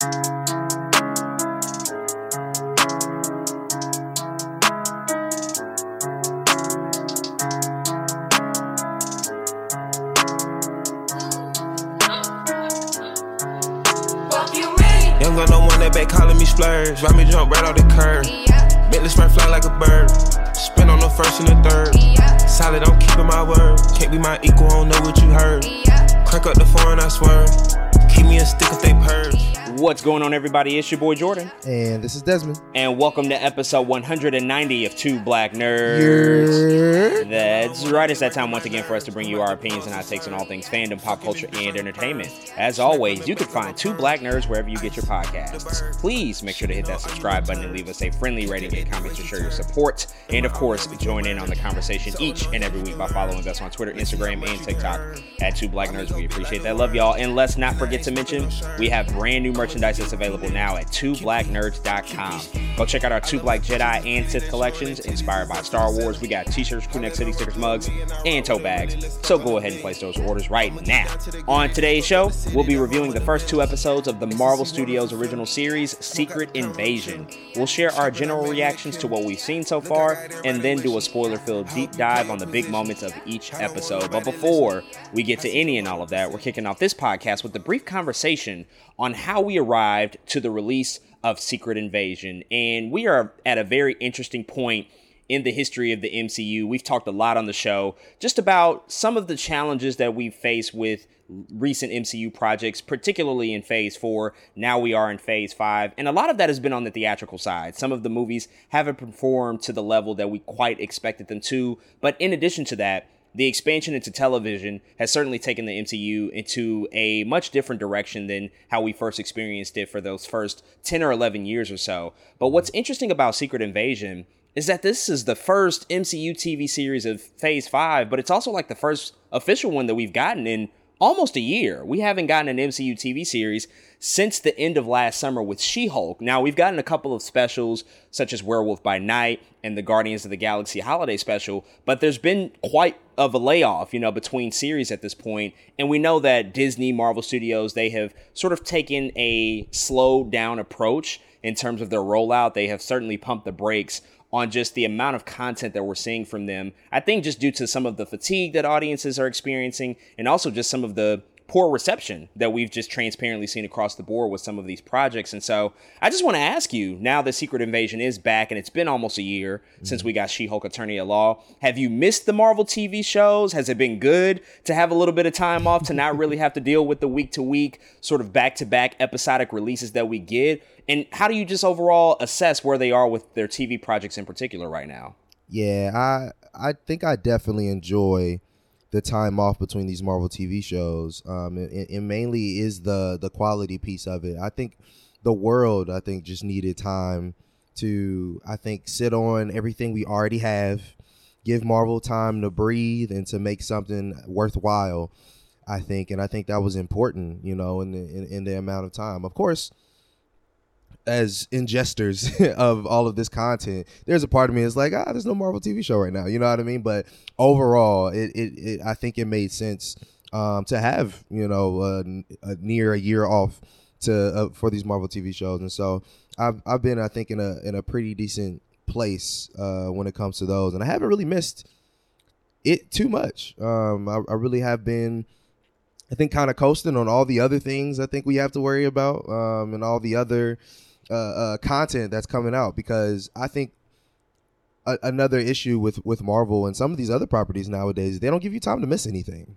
Young gun, no one that back calling me splurge. Ride me jump right off the curb. Bentley sprint fly like a bird. Spin on the first and the third. Solid, I'm keeping my word. Can't be my equal, I don't know what you heard. Crack up the phone, I swear. Keep me a stick if they purge. What's going on, everybody? It's your boy Jordan, And this is Desmond. and welcome to episode 190 of Two Black Nerds. That's right. It's that time once again for us to bring you our opinions and our takes on all things fandom, pop culture, and entertainment. As always, you can find Two Black Nerds wherever you get your podcasts. Please make sure to hit that subscribe button and leave us a friendly rating and comment to show your support. And of course, join in on the conversation each and every week by following us on Twitter, Instagram, and TikTok at Two Black Nerds. We appreciate that. Love y'all. And let's not forget to mention we have brand new merchandise that's available now at twoblacknerds.com. Go check out our Two Black Jedi and Sith collections inspired by Star Wars. We got t-shirts, Crewneck City stickers, mugs, and tote bags. So go ahead and place those orders right now. On today's show, we'll be reviewing the first two episodes of the Marvel Studios original series, Secret Invasion. We'll share our general reactions to what we've seen so far, and then do a spoiler-filled deep dive on the big moments of each episode. But before we get to any and all of that, we're kicking off this podcast with a brief conversation on how we arrived to the release of Secret Invasion. And we are at a very interesting point in the history of the MCU. We've talked a lot on the show just about some of the challenges that we've faced with recent MCU projects, particularly in phase four. Now we are in phase five. And a lot of that has been on the theatrical side. Some of the movies haven't performed to the level that we quite expected them to. But in addition to that, the expansion into television has certainly taken the MCU into a much different direction than how we first experienced it for those first 10 or 11 years or so. But what's interesting about Secret Invasion is that this is the first MCU TV series of Phase 5, but it's also like the first official one that we've gotten in almost a year. We haven't gotten an MCU TV series since the end of last summer with She Hulk. Now, we've gotten a couple of specials, such as Werewolf by Night and the Guardians of the Galaxy Holiday Special, but there's been quite of a layoff, you know, between series at this point. And we know that Disney, Marvel Studios, they have sort of taken a slowed down approach in terms of their rollout. They have certainly pumped the brakes on just the amount of content that we're seeing from them. I think just due to some of the fatigue that audiences are experiencing and also just some of the poor reception that we've just transparently seen across the board with some of these projects. And so I just want to ask you now that Secret Invasion is back and it's been almost a year mm-hmm. since we got She Hulk Attorney at Law, have you missed the Marvel TV shows? Has it been good to have a little bit of time off to not really have to deal with the week to week, sort of back to back episodic releases that we get? And how do you just overall assess where they are with their TV projects in particular right now? Yeah, I I think I definitely enjoy the time off between these Marvel TV shows, um, and, and, mainly is the the quality piece of it. I think the world, I think, just needed time to, I think, sit on everything we already have, give Marvel time to breathe and to make something worthwhile. I think, and I think that was important, you know, in the in, in the amount of time. Of course, as ingesters of all of this content, there's a part of me that's like, ah, there's no Marvel TV show right now. You know what I mean? But overall, it, it, it I think it made sense um, to have you know a near a year off to uh, for these Marvel TV shows, and so I've I've been I think in a in a pretty decent place uh, when it comes to those, and I haven't really missed it too much. Um, I, I really have been. I think kind of coasting on all the other things I think we have to worry about, um, and all the other uh, uh, content that's coming out because I think a- another issue with with Marvel and some of these other properties nowadays they don't give you time to miss anything.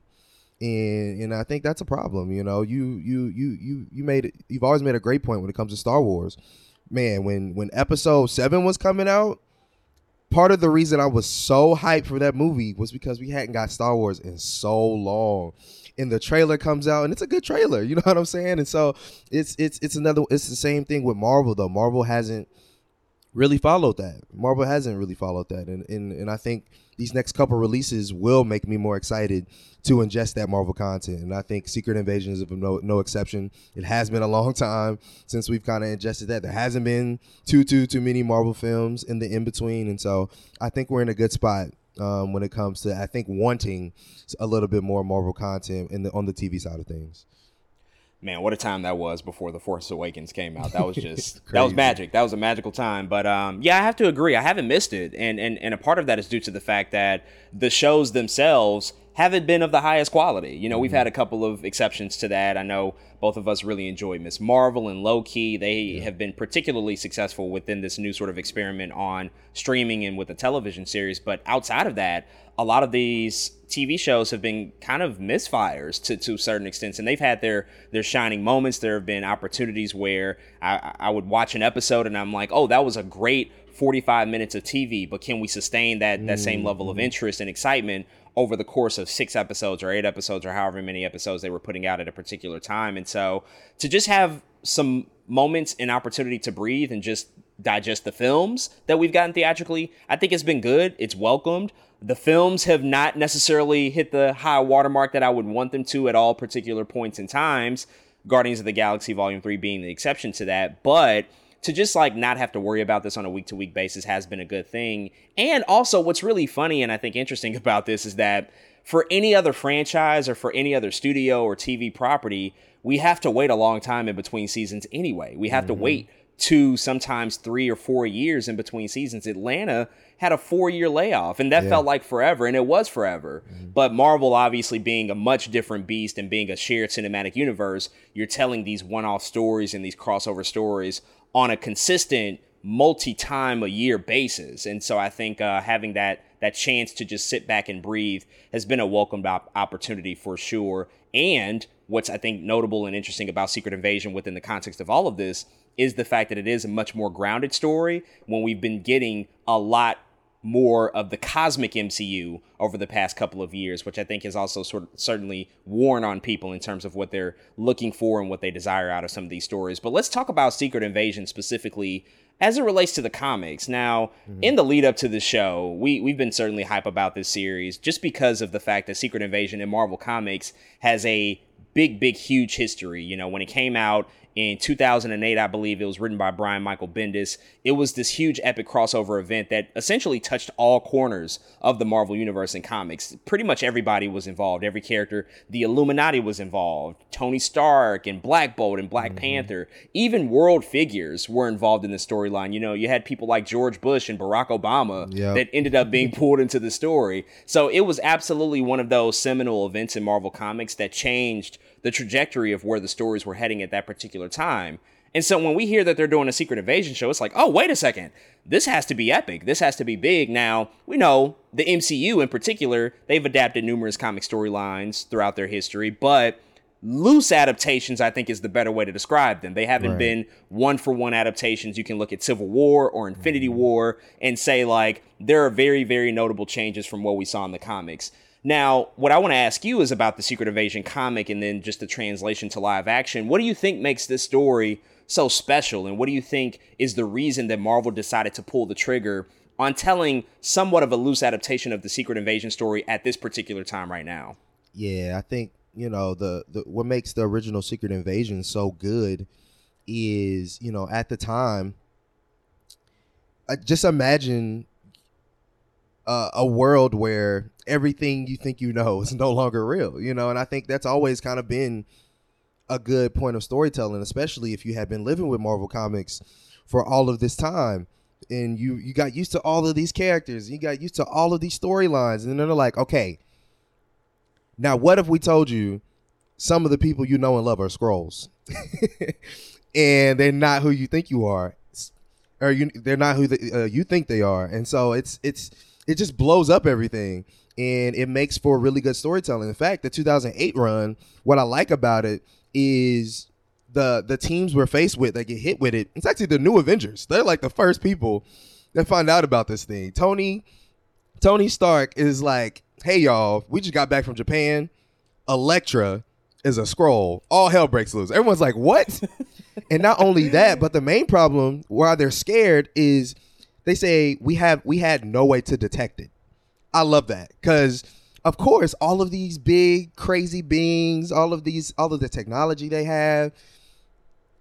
And, and I think that's a problem. You know, you you you you you made. You've always made a great point when it comes to Star Wars. Man, when when Episode Seven was coming out, part of the reason I was so hyped for that movie was because we hadn't got Star Wars in so long and the trailer comes out and it's a good trailer you know what i'm saying? And so it's it's it's another it's the same thing with marvel though. Marvel hasn't really followed that. Marvel hasn't really followed that. And and, and i think these next couple releases will make me more excited to ingest that marvel content. And i think secret invasion is no, no exception. It has been a long time since we've kind of ingested that. There hasn't been too too too many marvel films in the in between and so i think we're in a good spot um, when it comes to I think wanting a little bit more Marvel content in the on the TV side of things. man, what a time that was before the Force Awakens came out. That was just that was magic. That was a magical time. But um, yeah, I have to agree. I haven't missed it, and and and a part of that is due to the fact that the shows themselves haven't been of the highest quality. You know, we've had a couple of exceptions to that. I know both of us really enjoy Ms. Marvel and Loki. They yeah. have been particularly successful within this new sort of experiment on streaming and with the television series. But outside of that, a lot of these TV shows have been kind of misfires to, to certain extents, and they've had their their shining moments. There have been opportunities where I, I would watch an episode and I'm like, oh, that was a great 45 minutes of TV, but can we sustain that that same level of mm-hmm. interest and excitement over the course of six episodes or eight episodes or however many episodes they were putting out at a particular time? And so to just have some moments and opportunity to breathe and just digest the films that we've gotten theatrically, I think it's been good. It's welcomed. The films have not necessarily hit the high watermark that I would want them to at all particular points in times. Guardians of the Galaxy Volume 3 being the exception to that. But to just like not have to worry about this on a week to week basis has been a good thing. And also, what's really funny and I think interesting about this is that for any other franchise or for any other studio or TV property, we have to wait a long time in between seasons anyway. We have mm-hmm. to wait two, sometimes three or four years in between seasons. Atlanta had a four year layoff, and that yeah. felt like forever, and it was forever. Mm-hmm. But Marvel, obviously, being a much different beast and being a shared cinematic universe, you're telling these one off stories and these crossover stories on a consistent multi-time a year basis. And so i think uh, having that that chance to just sit back and breathe has been a welcomed op- opportunity for sure. And what's i think notable and interesting about secret invasion within the context of all of this is the fact that it is a much more grounded story when we've been getting a lot more of the cosmic MCU over the past couple of years, which I think has also sort of certainly worn on people in terms of what they're looking for and what they desire out of some of these stories. But let's talk about Secret Invasion specifically as it relates to the comics. Now, mm-hmm. in the lead up to the show, we we've been certainly hype about this series just because of the fact that Secret Invasion in Marvel Comics has a big, big, huge history. You know, when it came out, in 2008, I believe it was written by Brian Michael Bendis. It was this huge epic crossover event that essentially touched all corners of the Marvel Universe and comics. Pretty much everybody was involved, every character. The Illuminati was involved, Tony Stark and Black Bolt and Black mm-hmm. Panther. Even world figures were involved in the storyline. You know, you had people like George Bush and Barack Obama yep. that ended up being pulled into the story. So it was absolutely one of those seminal events in Marvel Comics that changed the trajectory of where the stories were heading at that particular time. And so when we hear that they're doing a secret invasion show, it's like, oh, wait a second. This has to be epic. This has to be big. Now, we know the MCU in particular, they've adapted numerous comic storylines throughout their history, but loose adaptations, I think, is the better way to describe them. They haven't right. been one for one adaptations. You can look at Civil War or Infinity mm-hmm. War and say, like, there are very, very notable changes from what we saw in the comics. Now, what I want to ask you is about the Secret Invasion comic and then just the translation to live action. What do you think makes this story so special? And what do you think is the reason that Marvel decided to pull the trigger on telling somewhat of a loose adaptation of the Secret Invasion story at this particular time right now? Yeah, I think, you know, the, the what makes the original Secret Invasion so good is, you know, at the time, just imagine uh, a world where everything you think you know is no longer real, you know, and I think that's always kind of been a good point of storytelling, especially if you have been living with Marvel Comics for all of this time and you you got used to all of these characters, you got used to all of these storylines, and then they're like, okay, now what if we told you some of the people you know and love are Skrulls, and they're not who you think you are, or you they're not who the, uh, you think they are, and so it's it's it just blows up everything and it makes for really good storytelling. In fact, the 2008 run, what I like about it is the the teams we're faced with that get hit with it. It's actually the new Avengers. They're like the first people that find out about this thing. Tony Tony Stark is like, "Hey y'all, we just got back from Japan. Elektra is a Skrull. All hell breaks loose." Everyone's like, "What?" and not only that, but the main problem why they're scared is they say we have we had no way to detect it. I love that because of course all of these big crazy beings, all of these all of the technology they have,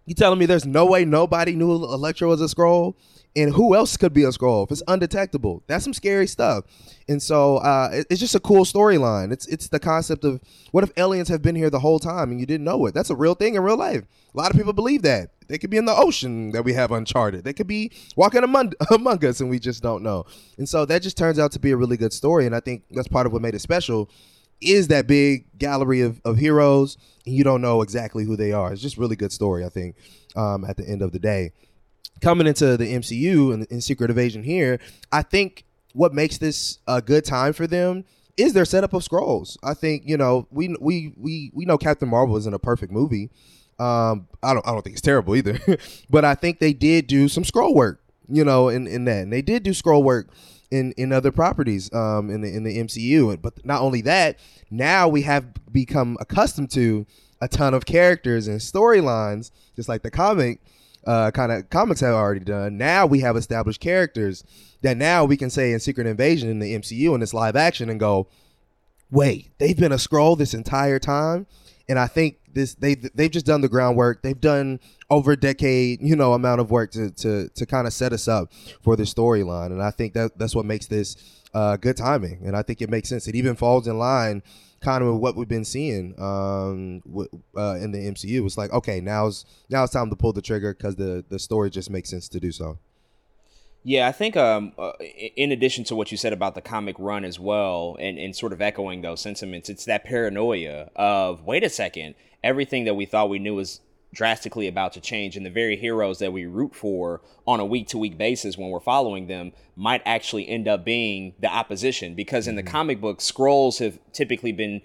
You telling me there's no way nobody knew Elektra was a Skrull? And who else could be a Skrull if it's undetectable? That's some scary stuff. And so uh, it, it's just a cool storyline. It's it's the concept of what if aliens have been here the whole time and you didn't know it? That's a real thing in real life. A lot of people believe that. They could be in the ocean that we have uncharted. They could be walking among, among us and we just don't know. And so that just turns out to be a really good story. And I think that's part of what made it special is that big gallery of, of heroes and you don't know exactly who they are. It's just really good story, I think, um, at the end of the day coming into the MCU and in Secret Invasion here, I think what makes this a good time for them is their setup of Skrulls. I think you know we we we we know Captain Marvel isn't a perfect movie. Um, I don't I don't think it's terrible either, but I think they did do some Skrull work. You know, in in that, and they did do Skrull work in in other properties um in the in the MCU. But not only that, now we have become accustomed to a ton of characters and storylines, just like the comic uh, kind of comics have already done. Now we have established characters that now we can say in Secret Invasion in the MCU and it's live action and go, wait, they've been a Skrull this entire time, and I think this they they've just done the groundwork. They've done over a decade, you know, amount of work to to to kind of set us up for the storyline, and I think that that's what makes this uh, good timing, and I think it makes sense. It even falls in line kind of what we've been seeing um, w- uh, in the MCU. It's like, okay, now's now it's time to pull the trigger because the the story just makes sense to do so. Yeah, I think um, uh, in addition to what you said about the comic run as well, and, and sort of echoing those sentiments, it's that paranoia of wait a second, everything that we thought we knew was drastically about to change and the very heroes that we root for on a week to week basis when we're following them might actually end up being the opposition because in the mm-hmm. comic book Skrulls have typically been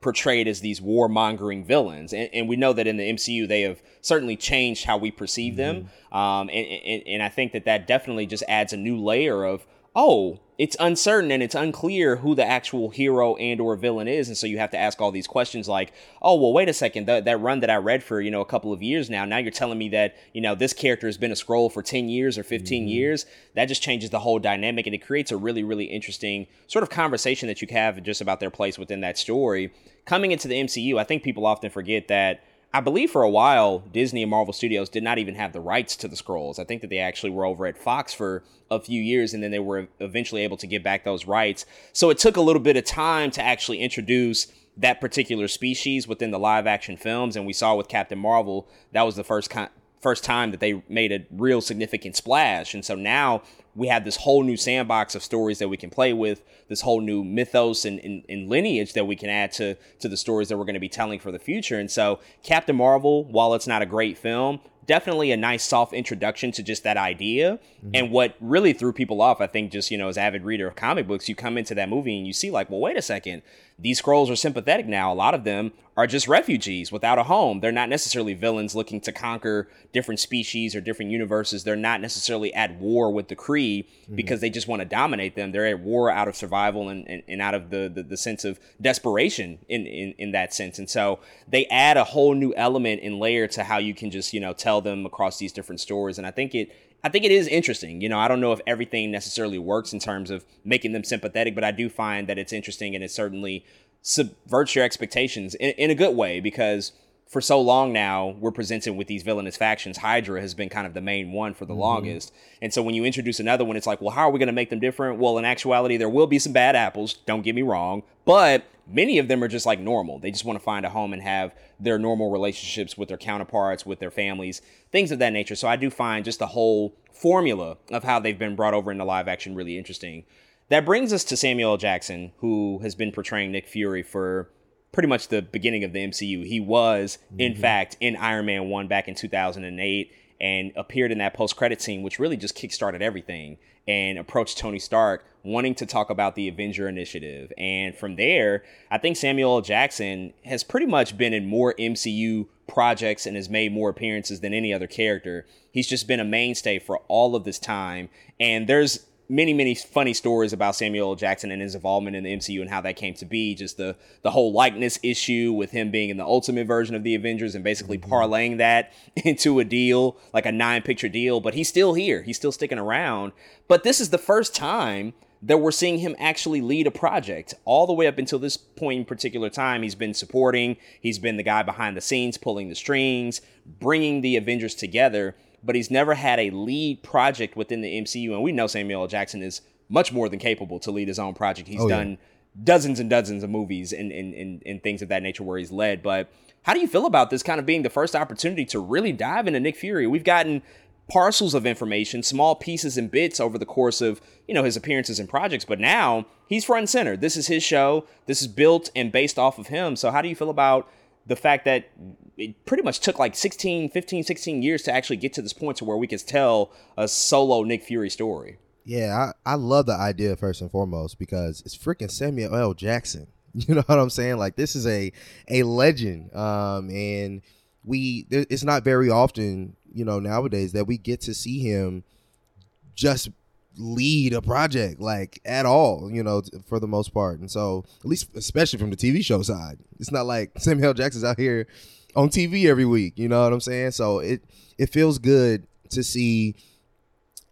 portrayed as these warmongering villains and, and, we know that in the mcu they have certainly changed how we perceive mm-hmm. them um, and, and, and i think that that definitely just adds a new layer of oh, it's uncertain and it's unclear who the actual hero and or villain is and so you have to ask all these questions like oh well wait a second that, that run that i read for you know a couple of years now now you're telling me that you know this character has been a Skrull for 10 years or 15 mm-hmm. years that just changes the whole dynamic and it creates a really really interesting sort of conversation that you can have just about their place within that story coming into the mcu i think people often forget that I believe for a while, Disney and Marvel Studios did not even have the rights to the Skrulls. I think that they actually were over at Fox for a few years and then they were eventually able to get back those rights. So it took a little bit of time to actually introduce that particular species within the live action films. And we saw with Captain Marvel, that was the first con- first time that they made a real significant splash. And so now we have this whole new sandbox of stories that we can play with, this whole new mythos and, and, and lineage that we can add to, to the stories that we're going to be telling for the future. And so Captain Marvel, while it's not a great film, definitely a nice soft introduction to just that idea. Mm-hmm. And what really threw people off, I think, just, you know, as avid reader of comic books, you come into that movie and you see, like, well, wait a second. These Skrulls are sympathetic now. A lot of them are just refugees without a home. They're not necessarily villains looking to conquer different species or different universes. They're not necessarily at war with the Kree mm-hmm. because they just want to dominate them. They're at war out of survival and, and, and out of the, the, the, sense of desperation in, in, in that sense. And so they add a whole new element and layer to how you can just, you know, tell them across these different stores. And I think it I think it is interesting. You know, I don't know if everything necessarily works in terms of making them sympathetic, but I do find that it's interesting and it certainly subverts your expectations in, in a good way because for so long now we're presented with these villainous factions. Hydra has been kind of the main one for the mm-hmm. longest. And so when you introduce another one it's like well how are we going to make them different? Well in actuality there will be some bad apples don't get me wrong but many of them are just like normal. They just want to find a home and have their normal relationships with their counterparts with their families things of that nature. So i do find just the whole formula of how they've been brought over into live action really interesting. That brings us to samuel L. jackson who has been portraying nick fury for pretty much the beginning of the MCU. He was, mm-hmm. in fact, in Iron Man 1 back in 2008 and appeared in that post credit scene, which really just kickstarted everything and approached Tony Stark wanting to talk about the Avenger Initiative. And from there, I think Samuel L. Jackson has pretty much been in more MCU projects and has made more appearances than any other character. He's just been a mainstay for all of this time. And there's many many funny stories about Samuel L. Jackson and his involvement in the MCU and how that came to be. Just the the whole likeness issue with him being in the ultimate version of the Avengers and basically mm-hmm. parlaying that into a deal, like a nine picture deal. But he's still here. He's still sticking around. But this is the first time that we're seeing him actually lead a project all the way up until this point in particular time. He's been supporting, he's been the guy behind the scenes, pulling the strings, bringing the Avengers together, but he's never had a lead project within the MCU. And we know Samuel L. Jackson is much more than capable to lead his own project. He's oh, done yeah. dozens and dozens of movies and, and, and, and things of that nature where he's led. But how do you feel about this kind of being the first opportunity to really dive into Nick Fury? We've gotten parcels of information, small pieces and bits over the course of, you know, his appearances and projects, but now he's front and center. This is his show. This is built and based off of him. So how do you feel about the fact that it pretty much took like 16, 15, 16 years to actually get to this point to where we could tell a solo Nick Fury story? Yeah, I, I love the idea first and foremost because it's freaking Samuel L. Jackson. You know what I'm saying? Like this is a a legend, um, and we it's not very often you know nowadays that we get to see him just lead a project like at all you know for the most part and so at least especially from the tv show side it's not like samuel L. jackson's out here on tv every week you know what i'm saying so it it feels good to see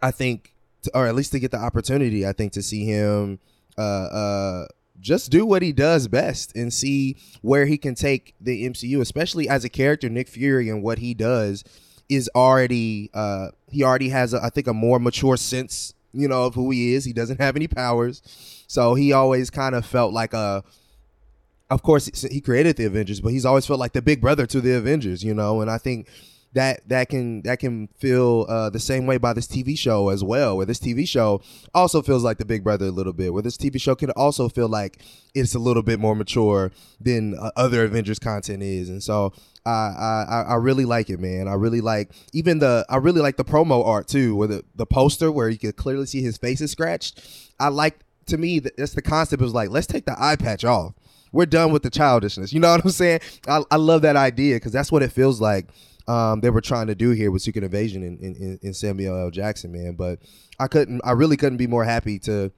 i think or at least to get the opportunity i think to see him uh uh just do what he does best and see where he can take the MCU, especially as a character, Nick Fury, and what he does is already uh he already has a, I think a more mature sense, you know, of who he is. He doesn't have any powers. So he always kind of felt like a of course he created the Avengers, but he's always felt like the big brother to the Avengers, you know, and I think that that can that can feel uh, the same way by this TV show as well. Where this TV show also feels like the Big Brother a little bit. Where this TV show can also feel like it's a little bit more mature than uh, other Avengers content is, and so I, I I really like it, man. I really like even the I really like the promo art too, where the the poster where you could clearly see his face is scratched. I like to me that's the concept. Was like let's take the eye patch off. We're done with the childishness. You know what I'm saying? I, I love that idea because that's what it feels like um, they were trying to do here with Secret Invasion in, in, in Samuel L. Jackson, man. But I couldn't, I really couldn't be more happy to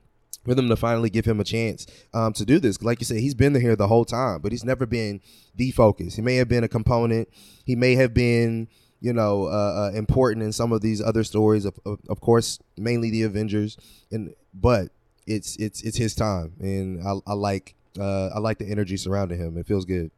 for them to finally give him a chance um, to do this. Like you said, he's been here the whole time, but he's never been the focus. He may have been a component. He may have been, you know, uh, uh, important in some of these other stories. Of, of, of, course, mainly the Avengers, and but it's it's it's his time, and I, I like uh, I like the energy surrounding him. It feels good.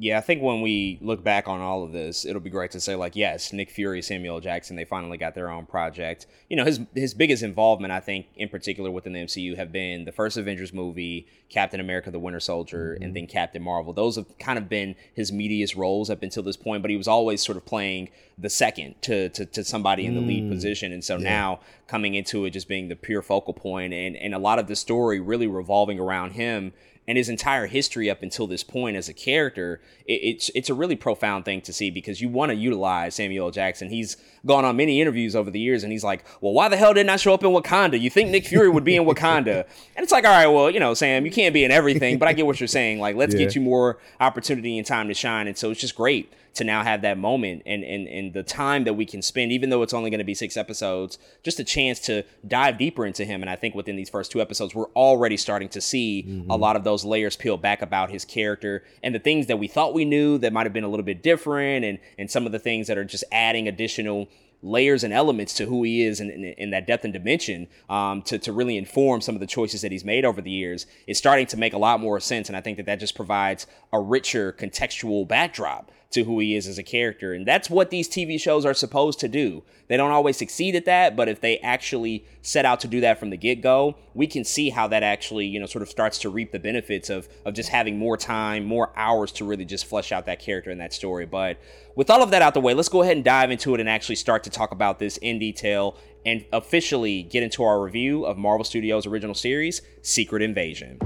Yeah, I think when we look back on all of this, it'll be great to say like, yes, Nick Fury, Samuel Jackson, they finally got their own project. You know, his his biggest involvement, I think, in particular within the MCU, have been the first Avengers movie, Captain America: The Winter Soldier, mm-hmm. and then Captain Marvel. Those have kind of been his meatiest roles up until this point, but he was always sort of playing the second to to, to somebody in the mm. lead position, and so yeah. now coming into it just being the pure focal point, and and a lot of the story really revolving around him and his entire history up until this point as a character, it, it's it's a really profound thing to see because you want to utilize Samuel L. Jackson. He's gone on many interviews over the years, and he's like, "Well, why the hell didn't I show up in Wakanda? You think Nick Fury would be in Wakanda?" and it's like, all right, well, you know, Sam, you can't be in everything, but I get what you're saying. Like, let's yeah. get you more opportunity and time to shine. And so it's just great to now have that moment and, and, and the time that we can spend, even though it's only going to be six episodes, just a chance to dive deeper into him. And I think within these first two episodes, we're already starting to see mm-hmm. a lot of those layers peel back about his character and the things that we thought we knew that might have been a little bit different and, and some of the things that are just adding additional layers and elements to who he is in, in, in that depth and dimension um, to, to really inform some of the choices that he's made over the years is starting to make a lot more sense. And I think that that just provides a richer contextual backdrop to who he is as a character. And that's what these TV shows are supposed to do. They don't always succeed at that, but if they actually set out to do that from the get go, we can see how that actually, you know, sort of starts to reap the benefits of, of just having more time, more hours to really just flesh out that character and that story. But with all of that out the way, let's go ahead and dive into it and actually start to talk about this in detail and officially get into our review of Marvel Studios' original series, Secret Invasion.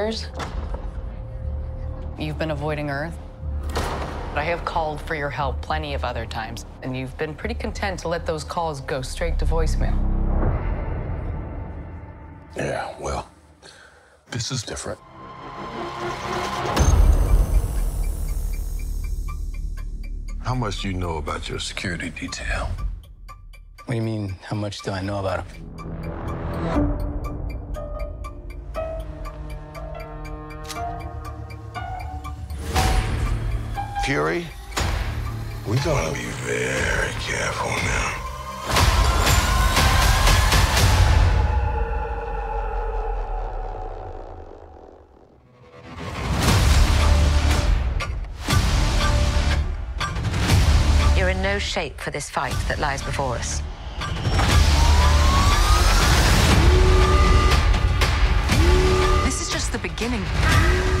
Years, you've been avoiding Earth. I have called for your help plenty of other times, and you've been pretty content to let those calls go straight to voicemail. Yeah, well, this is different. How much do you know about your security detail? What do you mean, how much do I know about him? Fury, we gotta be very careful now. You're in no shape for this fight that lies before us. This is just the beginning.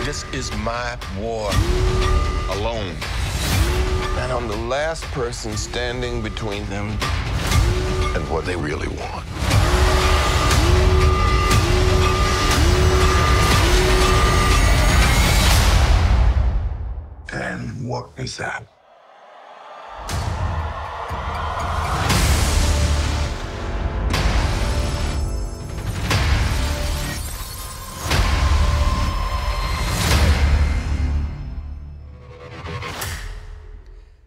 This is my war alone. And I'm the last person standing between them and what they really want. And what is that?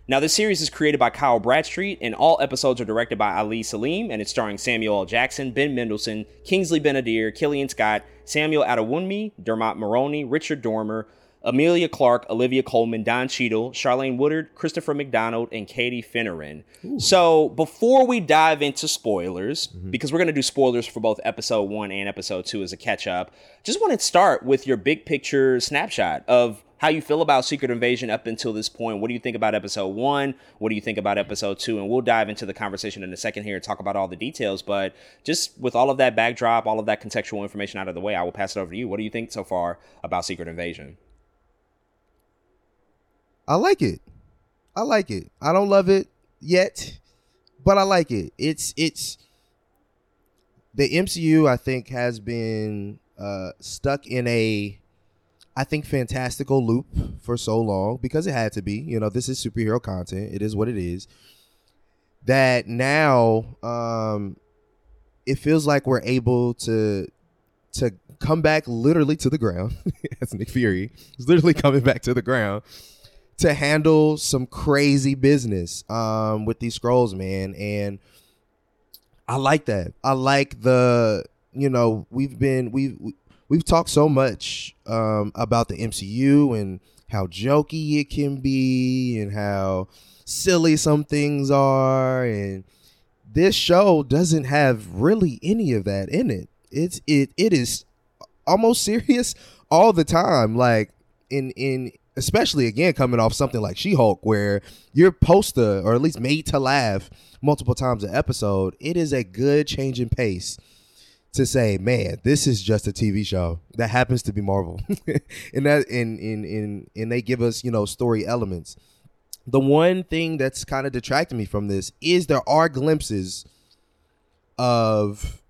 Now, this series is created by Kyle Bradstreet, and all episodes are directed by Ali Salim, and it's starring Samuel L. Jackson, Ben Mendelsohn, Kingsley Ben-Adir, Killian Scott, Samuel Adewunmi, Dermot Mulroney, Richard Dormer, Emilia Clarke, Olivia Colman, Don Cheadle, Charlayne Woodard, Christopher McDonald, and Katie Finneran. So, before we dive into spoilers, mm-hmm. because we're going to do spoilers for both episode one and episode two as a catch up, just want to start with your big picture snapshot of how you feel about Secret Invasion up until this point. What do you think about episode one? What do you think about episode two? And we'll dive into the conversation in a second here and talk about all the details. But just with all of that backdrop, all of that contextual information out of the way, I will pass it over to you. What do you think so far about Secret Invasion? I like it. I like it. I don't love it yet, but I like it. It's it's the MCU. I think has been uh, stuck in a I think fantastical loop for so long because it had to be. You know, this is superhero content. It is what it is. That now um, it feels like we're able to to come back literally to the ground, That's Nick Fury is literally coming back to the ground to handle some crazy business um, with these Skrulls, man. And I like that. I like the you know we've been we've we've talked so much um, about the MCU and how jokey it can be and how silly some things are and this show doesn't have really any of that in it. It's it it is almost serious all the time. Like in in especially again coming off something like She-Hulk where you're supposed to or at least made to laugh multiple times an episode, it is a good change in pace to say, man, this is just a TV show that happens to be Marvel. and that in in in and they give us, you know, story elements. The one thing that's kind of detracting me from this is there are glimpses of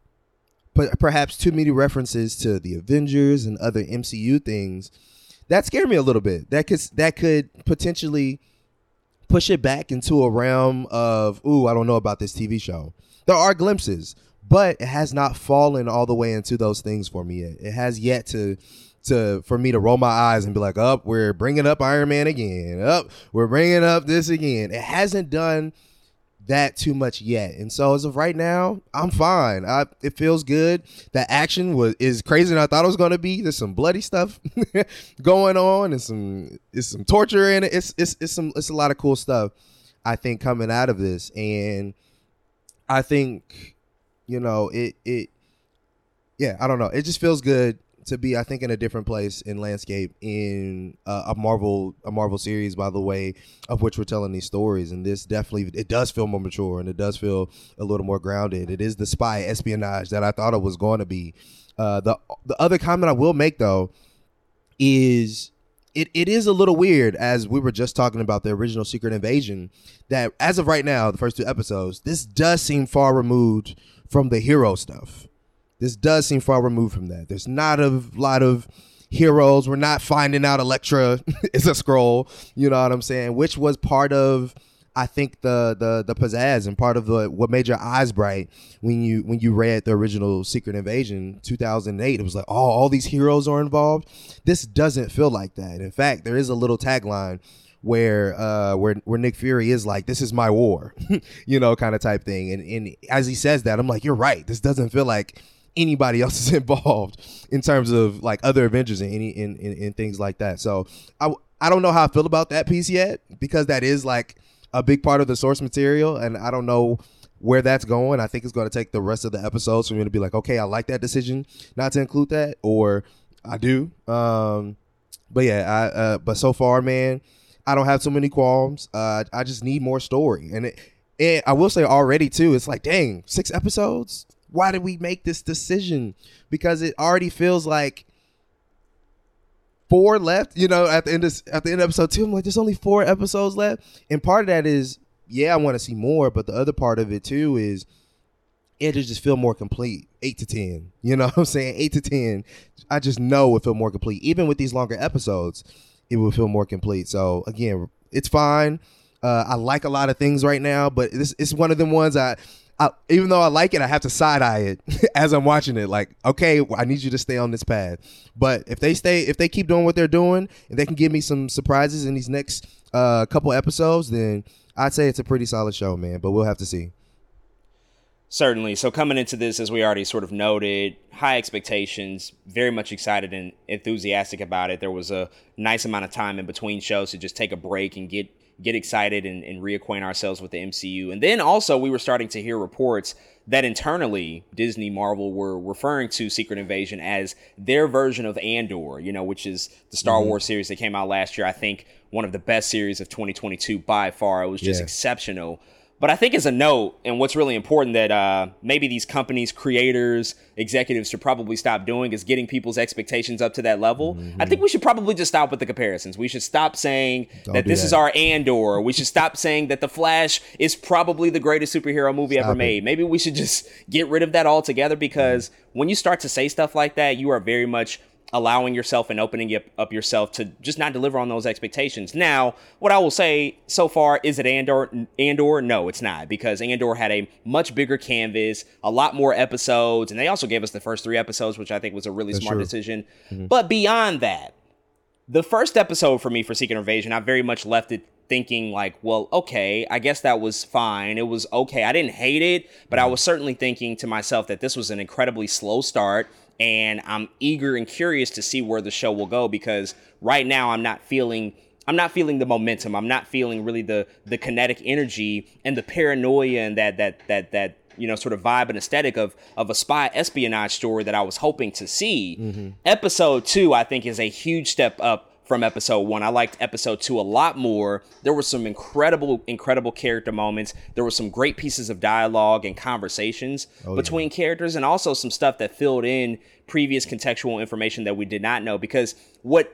perhaps too many references to the Avengers and other MCU things that scared me a little bit. That could that could potentially push it back into a realm of ooh, I don't know about this TV show. There are glimpses, but it has not fallen all the way into those things for me yet. It has yet to to for me to roll my eyes and be like, "Up, we're bringing up Iron Man again. Up, we're bringing up this again." It hasn't done that too much yet. And so as of right now, I'm fine. I, it feels good. The action was is crazier than I thought it was to be. There's some bloody stuff going on and some it's some torture in it. It's it's it's some it's a lot of cool stuff I think coming out of this and I think you know, it it yeah, I don't know. It just feels good to be I think in a different place in landscape in uh, a Marvel a Marvel series by the way of which we're telling these stories. And this definitely it does feel more mature and it does feel a little more grounded. It is the spy espionage that I thought it was going to be. Uh, the the other comment I will make though is it, it is a little weird as we were just talking about the original secret invasion that as of right now the first two episodes this does seem far removed from the hero stuff this does seem far removed from that. There's not a lot of heroes. We're not finding out Elektra is a Skrull. You know what I'm saying? Which was part of I think the the the pizzazz and part of the what made your eyes bright when you when you read the original Secret Invasion 2008. It was like, oh, all these heroes are involved. This doesn't feel like that. In fact, there is a little tagline where uh where where Nick Fury is like this is my war you know kind of type thing and and as he says that I'm like you're right this doesn't feel like anybody else is involved in terms of like other Avengers and any in, in, in things like that so I I don't know how I feel about that piece yet because that is like a big part of the source material and I don't know where that's going. I think it's going to take the rest of the episodes for me to be like, okay, I like that decision not to include that, or I do. Um, but yeah, I uh, but so far, man, I don't have too many qualms. Uh, I just need more story, and it, and I will say already too. It's like, dang, six episodes. Why did we make this decision? Because it already feels like four left. You know, at the end of at the end of episode two, I'm like, there's only four episodes left, and part of that is yeah, I want to see more, but the other part of it too is it just feel more complete. Eight to ten. You know what I'm saying? Eight to ten. I just know it feel more complete. Even with these longer episodes, it will feel more complete. So again, it's fine. Uh, I like a lot of things right now, but this it's one of them ones I, I even though I like it, I have to side eye it as I'm watching it. Like, okay, I need you to stay on this path. But if they stay, if they keep doing what they're doing, and they can give me some surprises in these next uh, couple episodes, then I'd say it's a pretty solid show, man. But we'll have to see. Certainly. So coming into this, as we already sort of noted, high expectations, very much excited and enthusiastic about it. There was a nice amount of time in between shows to just take a break and get get excited and, and reacquaint ourselves with the MCU. And then also we were starting to hear reports that internally Disney Marvel were referring to Secret Invasion as their version of Andor, you know, which is the Star mm-hmm. Wars series that came out last year. I think one of the best series of 2022 by far. It was just yeah. exceptional. But I think as a note, and what's really important that uh, maybe these companies, creators, executives should probably stop doing is getting people's expectations up to that level. Mm-hmm. I think we should probably just stop with the comparisons. We should stop saying Don't that this that. is our Andor. We should stop saying that The Flash is probably the greatest superhero movie stop ever it. made. Maybe we should just get rid of that altogether because mm-hmm. when you start to say stuff like that, you are very much allowing yourself and opening up yourself to just not deliver on those expectations. Now, what I will say so far is it Andor Andor no, it's not because Andor had a much bigger canvas, a lot more episodes, and they also gave us the first 3 episodes, which I think was a really That's smart true. decision. Mm-hmm. But beyond that, the first episode for me for Secret Invasion, I very much left it thinking like, well, okay, I guess that was fine. It was okay. I didn't hate it, but I mm-hmm. was certainly thinking to myself that this was an incredibly slow start and I'm eager and curious to see where the show will go because right now I'm not feeling I'm not feeling the momentum. I'm not feeling really the the kinetic energy and the paranoia and that that that that you know sort of vibe and aesthetic of of a spy espionage story that I was hoping to see. Mm-hmm. Episode 2 I think is a huge step up from episode one. I liked episode two a lot more. There were some incredible, incredible character moments. There were some great pieces of dialogue and conversations oh, between yeah. characters, and also some stuff that filled in previous contextual information that we did not know. Because what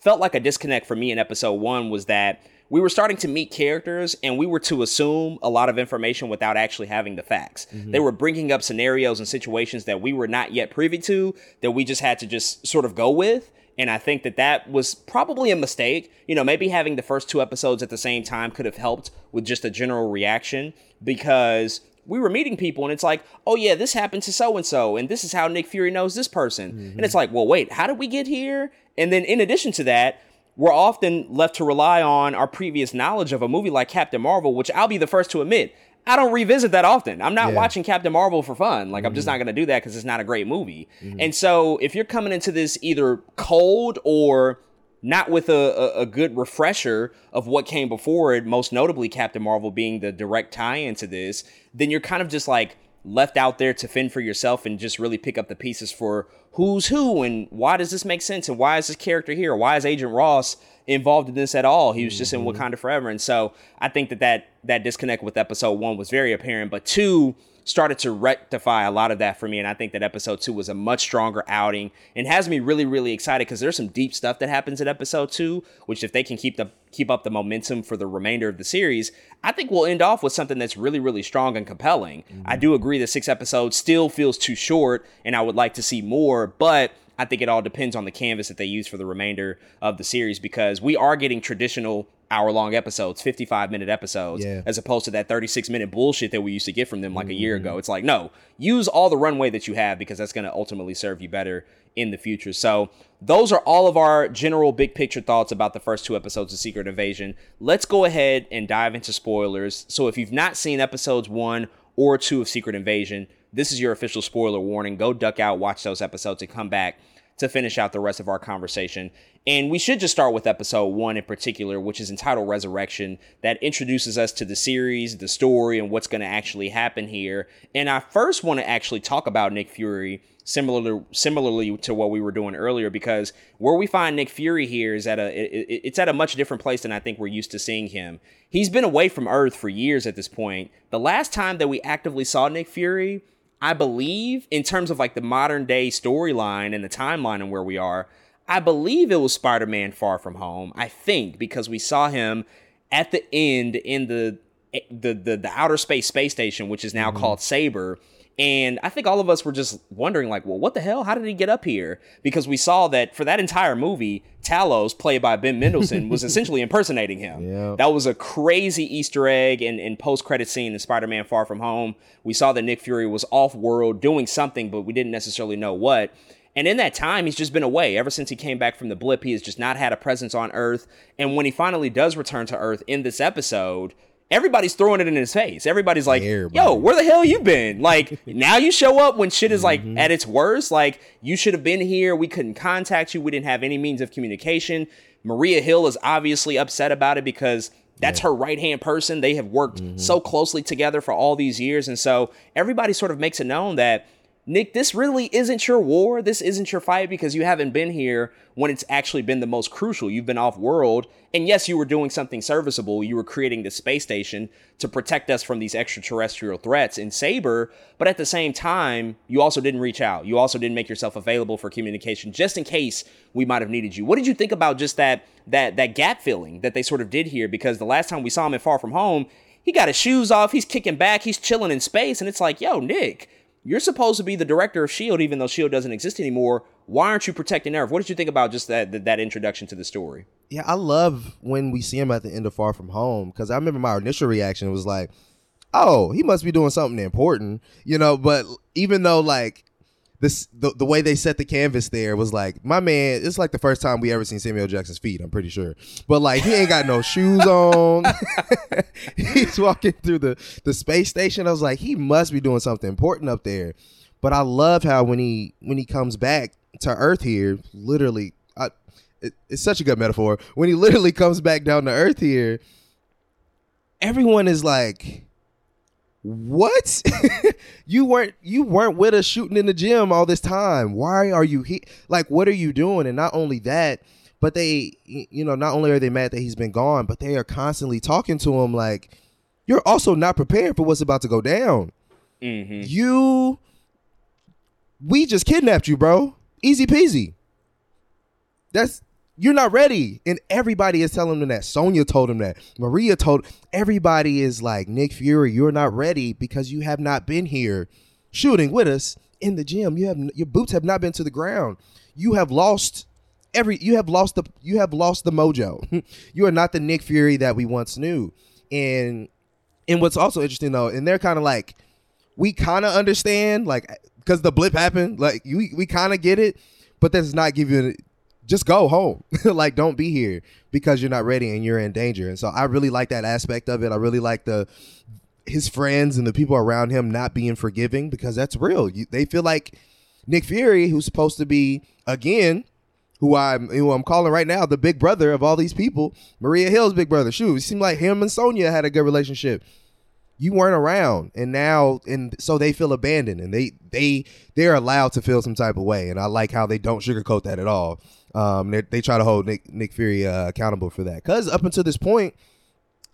felt like a disconnect for me in episode one was that we were starting to meet characters and we were to assume a lot of information without actually having the facts. Mm-hmm. They were bringing up scenarios and situations that we were not yet privy to that we just had to just sort of go with. And I think that that was probably a mistake. You know, maybe having the first two episodes at the same time could have helped with just a general reaction because we were meeting people and it's like, oh yeah, this happened to so and so, and this is how Nick Fury knows this person. Mm-hmm. And it's like, well, wait, how did we get here? And then in addition to that, we're often left to rely on our previous knowledge of a movie like Captain Marvel, which I'll be the first to admit, I don't revisit that often. I'm not yeah. watching Captain Marvel for fun. Like, mm-hmm. I'm just mm-hmm. not going to do that because it's not a great movie. Mm-hmm. And so, if you're coming into this either cold or not with a, a, a, good refresher of what came before it, most notably Captain Marvel being the direct tie into this, then you're kind of just like left out there to fend for yourself and just really pick up the pieces for who's who and why does this make sense and why is this character here? Why is Agent Ross involved in this at all. He was just mm-hmm. in Wakanda forever, and so I think that that that disconnect with episode one was very apparent. But two started to rectify a lot of that for me, and I think that episode two was a much stronger outing and has me really really excited because there's some deep stuff that happens in episode two, which if they can keep the keep up the momentum for the remainder of the series, I think we'll end off with something that's really really strong and compelling. Mm-hmm. I do agree that six episodes still feels too short, and I would like to see more, but I think it all depends on the canvas that they use for the remainder of the series because we are getting traditional hour long episodes, 55 minute episodes, Yeah. as opposed to that 36 minute bullshit that we used to get from them like a year mm-hmm. ago. It's like, no, use all the runway that you have because that's going to ultimately serve you better in the future. So, those are all of our general big picture thoughts about the first two episodes of Secret Invasion. Let's go ahead and dive into spoilers. So, if you've not seen episodes one or two of Secret Invasion, this is your official spoiler warning. Go duck out, watch those episodes, and come back to finish out the rest of our conversation. And we should just start with episode one in particular, which is entitled Resurrection, that introduces us to the series, the story, and what's going to actually happen here. And I first want to actually talk about Nick Fury. Similar, similarly to what we were doing earlier, because where we find Nick Fury here is at a, it- it- it's at a much different place than I think we're used to seeing him. He's been away from Earth for years at this point. The last time that we actively saw Nick Fury, I believe, in terms of like the modern day storyline and the timeline and where we are, I believe it was Spider Man Far From Home. I think because we saw him at the end in the eh, the the, the outer space space station, which is now mm-hmm. called Saber. And I think all of us were just wondering, like, well, what the hell? How did he get up here? Because we saw that for that entire movie, Talos, played by Ben Mendelsohn, was essentially impersonating him. Yeah. That was a crazy Easter egg and, and post credit scene in Spider Man Far From Home. We saw that Nick Fury was off world doing something, but we didn't necessarily know what. And in that time, he's just been away. Ever since he came back from the blip, he has just not had a presence on Earth. And when he finally does return to Earth in this episode, everybody's throwing it in his face. Everybody's like, Everybody. yo, where the hell you been? Like, now you show up when shit is like mm-hmm. at its worst. Like, you should have been here. We couldn't contact you. We didn't have any means of communication. Maria Hill is obviously upset about it because that's her right hand person. They have worked mm-hmm. so closely together for all these years. And so everybody sort of makes it known that Nick, this really isn't your war. This isn't your fight because you haven't been here when it's actually been the most crucial. You've been off world. And yes, you were doing something serviceable. You were creating the space station to protect us from these extraterrestrial threats in Saber. But at the same time, you also didn't reach out. You also didn't make yourself available for communication just in case we might have needed you. What did you think about just that that that gap filling that they sort of did here? Because the last time we saw him in Far From Home, he got his shoes off, he's kicking back, he's chilling in space, and it's like, yo, Nick, you're supposed to be the director of Shield, even though Shield doesn't exist anymore. Why aren't you protecting Earth? What did you think about just that that, introduction to the story? Yeah, I love when we see him at the end of Far From Home because I remember my initial reaction was like, "Oh, he must be doing something important," you know. But even though like this, the, the way they set the canvas there was like, my man, it's like the first time we ever seen Samuel Jackson's feet. I'm pretty sure, but like he ain't got no shoes on. He's walking through the the space station. I was like, he must be doing something important up there. But I love how when he when he comes back to Earth here, literally, I, it, it's such a good metaphor. When he literally comes back down to Earth here, everyone is like, "What? you weren't you weren't with us shooting in the gym all this time? Why are you here? Like, what are you doing?" And not only that, but they, you know, not only are they mad that he's been gone, but they are constantly talking to him like, "You're also not prepared for what's about to go down. Mm-hmm. You." we just kidnapped you, bro. Easy peasy. That's you're not ready. And everybody is telling him that. Sonya told him that. Maria told everybody is like, Nick Fury, you're not ready because you have not been here shooting with us in the gym. You have your boots have not been to the ground. You have lost every you have lost the you have lost the mojo. you are not the Nick Fury that we once knew. And and what's also interesting though, and they're kind of like, we kind of understand, like, because the blip happened, like, we, we kind of get it, but that does not give you, just go home. like, don't be here because you're not ready and you're in danger. And so I really like that aspect of it. I really like the, his friends and the people around him not being forgiving because that's real. You, they feel like Nick Fury, who's supposed to be, again, who I'm who I'm calling right now the big brother of all these people, Maria Hill's big brother. Shoot, it seemed like him and Sonya had a good relationship you weren't around and now and so they feel abandoned and they they they're allowed to feel some type of way and i like how they don't sugarcoat that at all um they, try to hold nick nick fury uh, accountable for that. Because up until this point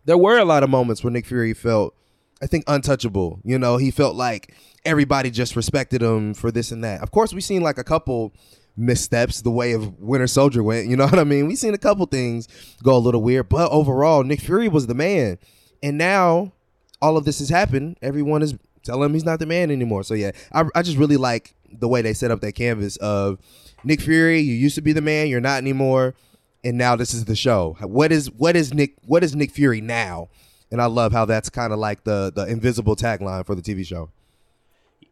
there were a lot of moments where nick fury felt i think untouchable. You know he felt like everybody just respected him for this and that. Of course we've seen like a couple missteps the way of winter soldier went you know what i mean? We've seen a couple things go a little weird but overall nick fury was the man. And now all of this has happened, everyone is telling him he's not the man anymore. So yeah, I, I just really like the way they set up that canvas of Nick Fury. You used to be the man, you're not anymore, and now this is the show. What is what is Nick what is Nick Fury now? And I love how that's kind of like the the invisible tagline for the TV show.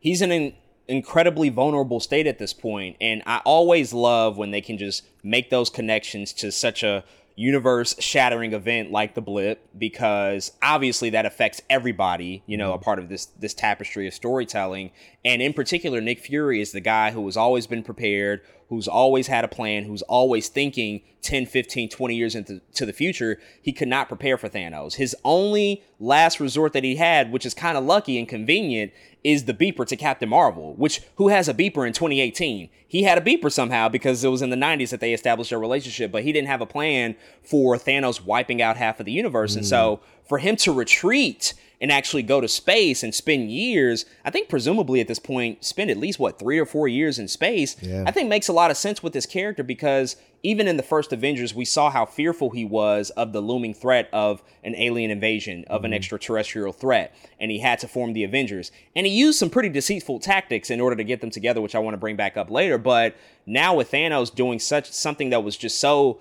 He's in an incredibly vulnerable state at this point, and I always love when they can just make those connections to such a universe shattering event like the blip because obviously that affects everybody you know a mm-hmm. part of this this tapestry of storytelling. And in particular nick fury is the guy who has always been prepared who's always had a plan, who's always thinking 10, 15, 20 years into to the future, he could not prepare for Thanos. His only last resort that he had, which is kind of lucky and convenient, is the beeper to Captain Marvel, which who has a beeper in 2018? He had a beeper somehow because it was in the 90s that they established their relationship, but he didn't have a plan for Thanos wiping out half of the universe. Mm. And so for him to retreat and actually go to space and spend years, I think presumably at this point, spend at least what, three or four years in space, yeah. I think makes a lot of sense with this character because even in the first Avengers, we saw how fearful he was of the looming threat of an alien invasion, of mm-hmm. an extraterrestrial threat, and he had to form the Avengers. And he used some pretty deceitful tactics in order to get them together, which I want to bring back up later. But now with Thanos doing such something that was just so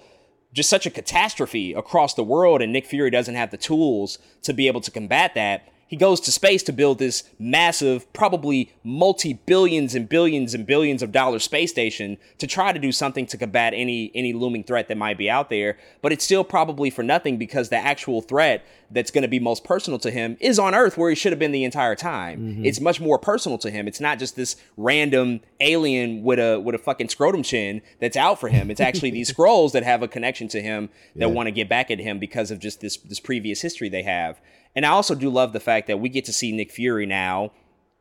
just such a catastrophe across the world, and Nick Fury doesn't have the tools to be able to combat that. He goes to space to build this massive, probably multi billions and billions and billions of dollar space station to try to do something to combat any any looming threat that might be out there. But it's still probably for nothing because the actual threat that's going to be most personal to him is on Earth where he should have been the entire time. Mm-hmm. It's much more personal to him. It's not just this random alien with a with a fucking scrotum chin that's out for him. It's actually these Skrulls that have a connection to him that yeah. want to get back at him because of just this this previous history they have. And I also do love the fact that we get to see Nick Fury now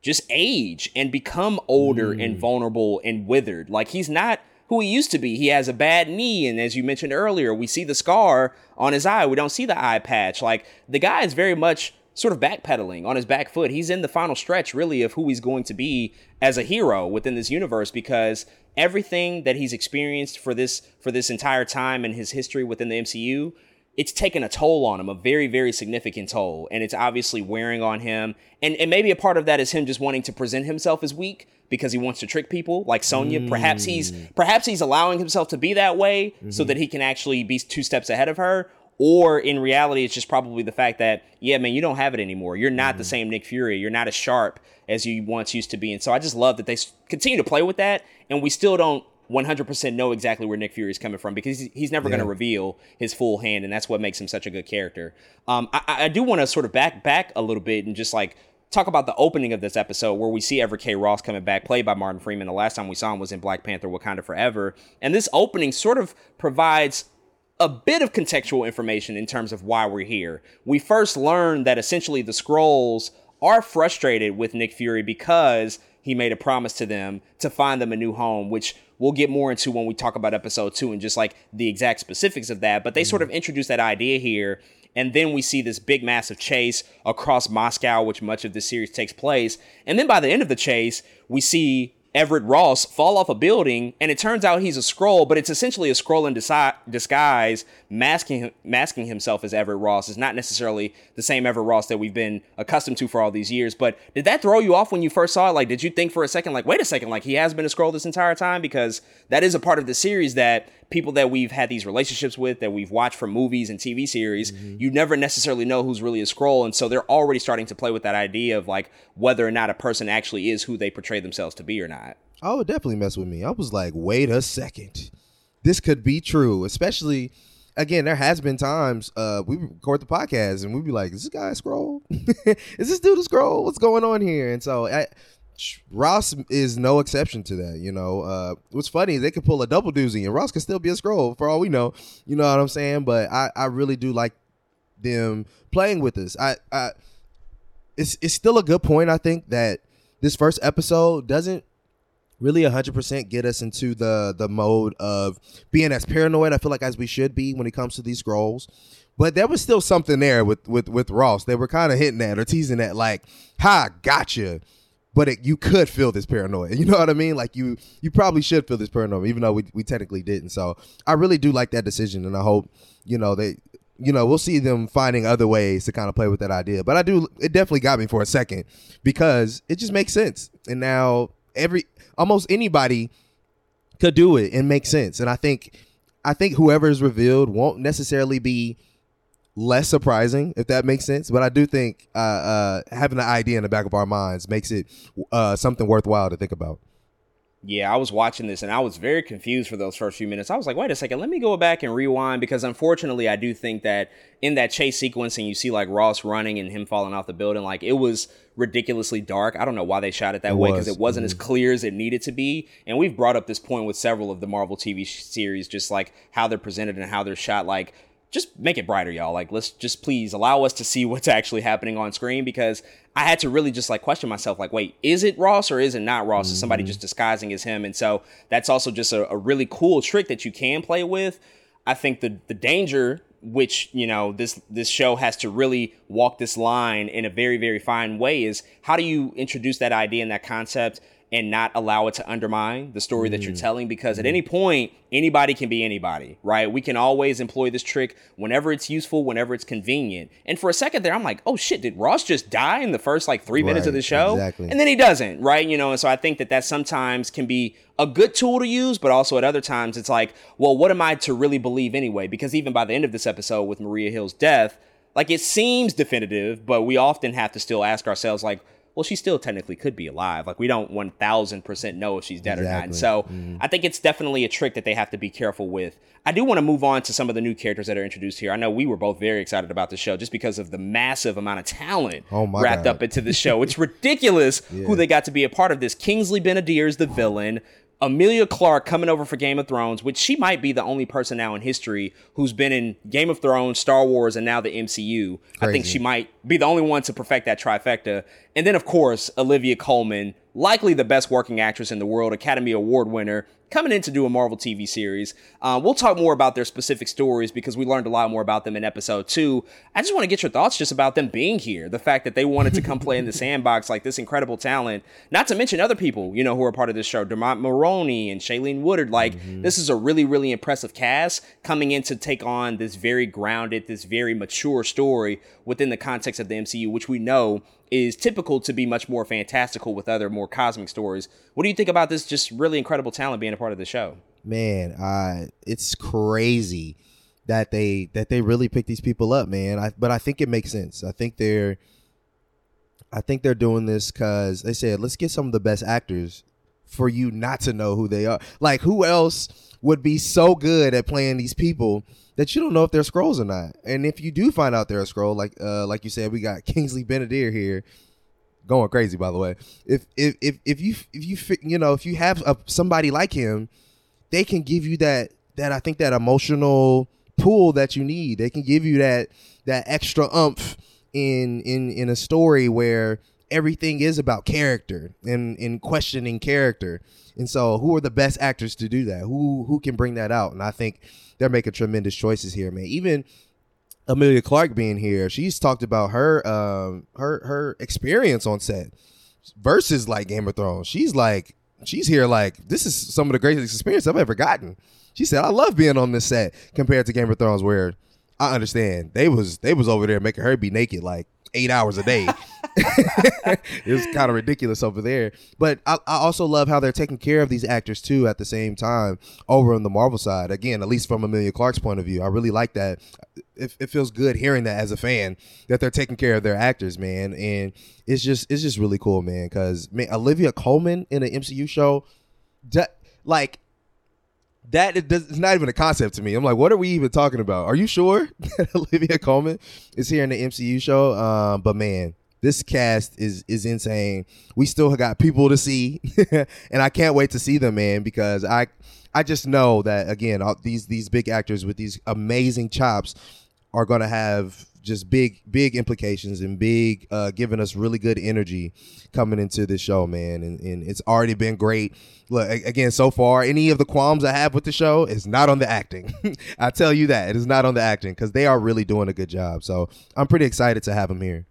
just age and become older mm. and vulnerable and withered. Like he's not who he used to be. He has a bad knee, and as you mentioned earlier, we see the scar on his eye. We don't see the eye patch. Like the guy is very much sort of backpedaling on his back foot. He's in the final stretch, really, of who he's going to be as a hero within this universe because everything that he's experienced for this for this entire time in his history within the MCU it's taken a toll on him, a very, very significant toll. And it's obviously wearing on him. And, and maybe a part of that is him just wanting to present himself as weak because he wants to trick people like Sonya. Mm. Perhaps he's mm. perhaps he's allowing himself to be that way mm-hmm. so that he can actually be two steps ahead of her. Or in reality, it's just probably the fact that, yeah, man, you don't have it anymore. You're not mm. the same Nick Fury. You're not as sharp as you once used to be. And so I just love that they continue to play with that. And we still don't 100% know exactly where Nick Fury is coming from because he's never yeah. going to reveal his full hand, and that's what makes him such a good character. Um, I, I do want to sort of back back a little bit and just like talk about the opening of this episode where we see Everett K. Ross coming back, played by Martin Freeman. The last time we saw him was in Black Panther: Wakanda Forever, and this opening sort of provides a bit of contextual information in terms of why we're here. We first learn that essentially the Skrulls are frustrated with Nick Fury because he made a promise to them to find them a new home, which we'll get more into when we talk about episode two and just like the exact specifics of that. But they mm-hmm. sort of introduce that idea here. And then we see this big, massive chase across Moscow, which much of the series takes place. And then by the end of the chase, we see Everett Ross fall off a building, and it turns out he's a Skrull, but it's essentially a Skrull in disi- disguise, masking masking himself as Everett Ross. Is not necessarily the same Everett Ross that we've been accustomed to for all these years. But did that throw you off when you first saw it? Like, did you think for a second, like, wait a second, like he has been a Skrull this entire time? Because that is a part of the series that people that we've had these relationships with, that we've watched from movies and TV series, mm-hmm. you never necessarily know who's really a Skrull. and so they're already starting to play with that idea of like whether or not a person actually is who they portray themselves to be or not. Oh, it definitely mess with me. I was like, wait a second, this could be true. Especially, again, there has been times uh, we record the podcast and we'd be like, is this guy a Skrull? is this dude a Skrull? What's going on here? And so I, Ross is no exception to that. You know, uh, what's funny is they could pull a double doozy and Ross could still be a Skrull for all we know. You know what I'm saying? But I, I really do like them playing with this. I, I, it's it's still a good point. I think that this first episode doesn't really 100% get us into the the mode of being as paranoid I feel like as we should be when it comes to these Skrulls. But there was still something there with with with Ross. They were kind of hitting that or teasing that like, "Ha, gotcha." But it, you could feel this paranoia. You know what I mean? Like you you probably should feel this paranoia even though we we technically didn't. So, I really do like that decision and I hope, you know, they you know, we'll see them finding other ways to kind of play with that idea. But I do it definitely got me for a second because it just makes sense. And now every almost anybody could do it and make sense. And I think I think whoever is revealed won't necessarily be less surprising, if that makes sense. But I do think uh, uh, having the idea in the back of our minds makes it uh, something worthwhile to think about. Yeah, I was watching this and I was very confused for those first few minutes. I was like, wait a second, let me go back and rewind because unfortunately, I do think that in that chase sequence and you see like Ross running and him falling off the building, like it was ridiculously dark. I don't know why they shot it that It way was. because it wasn't as Mhm. clear as it needed to be. And we've brought up this point with several of the Marvel TV series, just like how they're presented and how they're shot. Like, just make it brighter, y'all. Like, let's just please allow us to see what's actually happening on screen because I had to really just like question myself, like, wait, is it Ross or is it not Ross? Is somebody mm-hmm. just disguising as him? And so that's also just a, a really cool trick that you can play with. I think the the danger, which you know this this show has to really walk this line in a very very fine way, is how do you introduce that idea and that concept and not allow it to undermine the story that you're mm. telling? Because at mm-hmm. any point, anybody can be anybody, right? We can always employ this trick whenever it's useful, whenever it's convenient. And for a second there, I'm like, oh shit, did Ross just die in the first like three minutes of the show? exactly. And then he doesn't, right? You know, and so I think that that sometimes can be a good tool to use, but also at other times it's like, well, what am I to really believe anyway? Because even by the end of this episode with Maria Hill's death, like it seems definitive, but we often have to still ask ourselves, like, well, she still technically could be alive. Like we don't one thousand percent know if she's dead or not. And Exactly. so mm-hmm. I think it's definitely a trick that they have to be careful with. I do want to move on to some of the new characters that are introduced here. I know we were both very excited about the show just because of the massive amount of talent Oh my wrapped God. up into the show. It's ridiculous who they got to be a part of this. Kingsley Ben-Adir is the villain. Emilia Clarke coming over for Game of Thrones, which she might be the only person now in history who's been in Game of Thrones, Star Wars, and now the MCU. I think she might be the only one to perfect that trifecta. And then, of course, Olivia Colman, likely the best working actress in the world, Academy Award winner, coming in to do a Marvel TV series. Uh, we'll talk more about their specific stories because we learned a lot more about them in episode two. I just want to get your thoughts just about them being here. The fact that they wanted to come play in the sandbox, like this incredible talent, not to mention other people, you know, who are part of this show. Dermot Mulroney and Charlayne Woodard. Like, this is a really, really impressive cast coming in to take on this very grounded, this very mature story within the context of the MCU, which we know is typical to be much more fantastical with other more cosmic stories. What do you think about this just really incredible talent being a part of the show? man uh it's crazy that they that they really pick these people up man I, but i think it makes sense i think they're i think they're doing this because they said let's get some of the best actors for you not to know who they are like who else would be so good at playing these people that you don't know if they're Skrulls or not. And if you do find out they're a Skrull like uh like you said we got Kingsley Ben-Adir here. Going crazy by the way. If if if, if you if you you know if you have a, somebody like him they can give you that that I think that emotional pull that you need. They can give you that that extra umph in in in a story where everything is about character and in questioning character. And so who are the best actors to do that? Who who can bring that out? And I think they're making tremendous choices here, man. Even Emilia Clarke being here, she's talked about her um her her experience on set versus like Game of Thrones. She's like she's here like this is some of the greatest experience I've ever gotten. She said I love being on this set compared to Game of Thrones where I understand they was they was over there making her be naked like eight hours a day. it was kind of ridiculous over there. But I, I also love how they're taking care of these actors too at the same time over on the Marvel side. Again, at least from Emilia Clarke's point of view, I really like that. It, it feels good hearing that as a fan that they're taking care of their actors, man. And it's just it's just really cool, man. Because man, Olivia Colman in an MCU show, like that it does, it's not even a concept to me. I'm like, what are we even talking about? Are you sure that Olivia Colman is here in the MCU show? Um, but man, this cast is is insane. We still got people to see, and I can't wait to see them, man, because I I just know that again, all these these big actors with these amazing chops are gonna have just big big implications and big uh giving us really good energy coming into this show man. And, and it's already been great. Look again so far any of the qualms i have with the show is not on the acting. I tell you that. It is not on the acting because they are really doing a good job. So i'm pretty excited to have them here.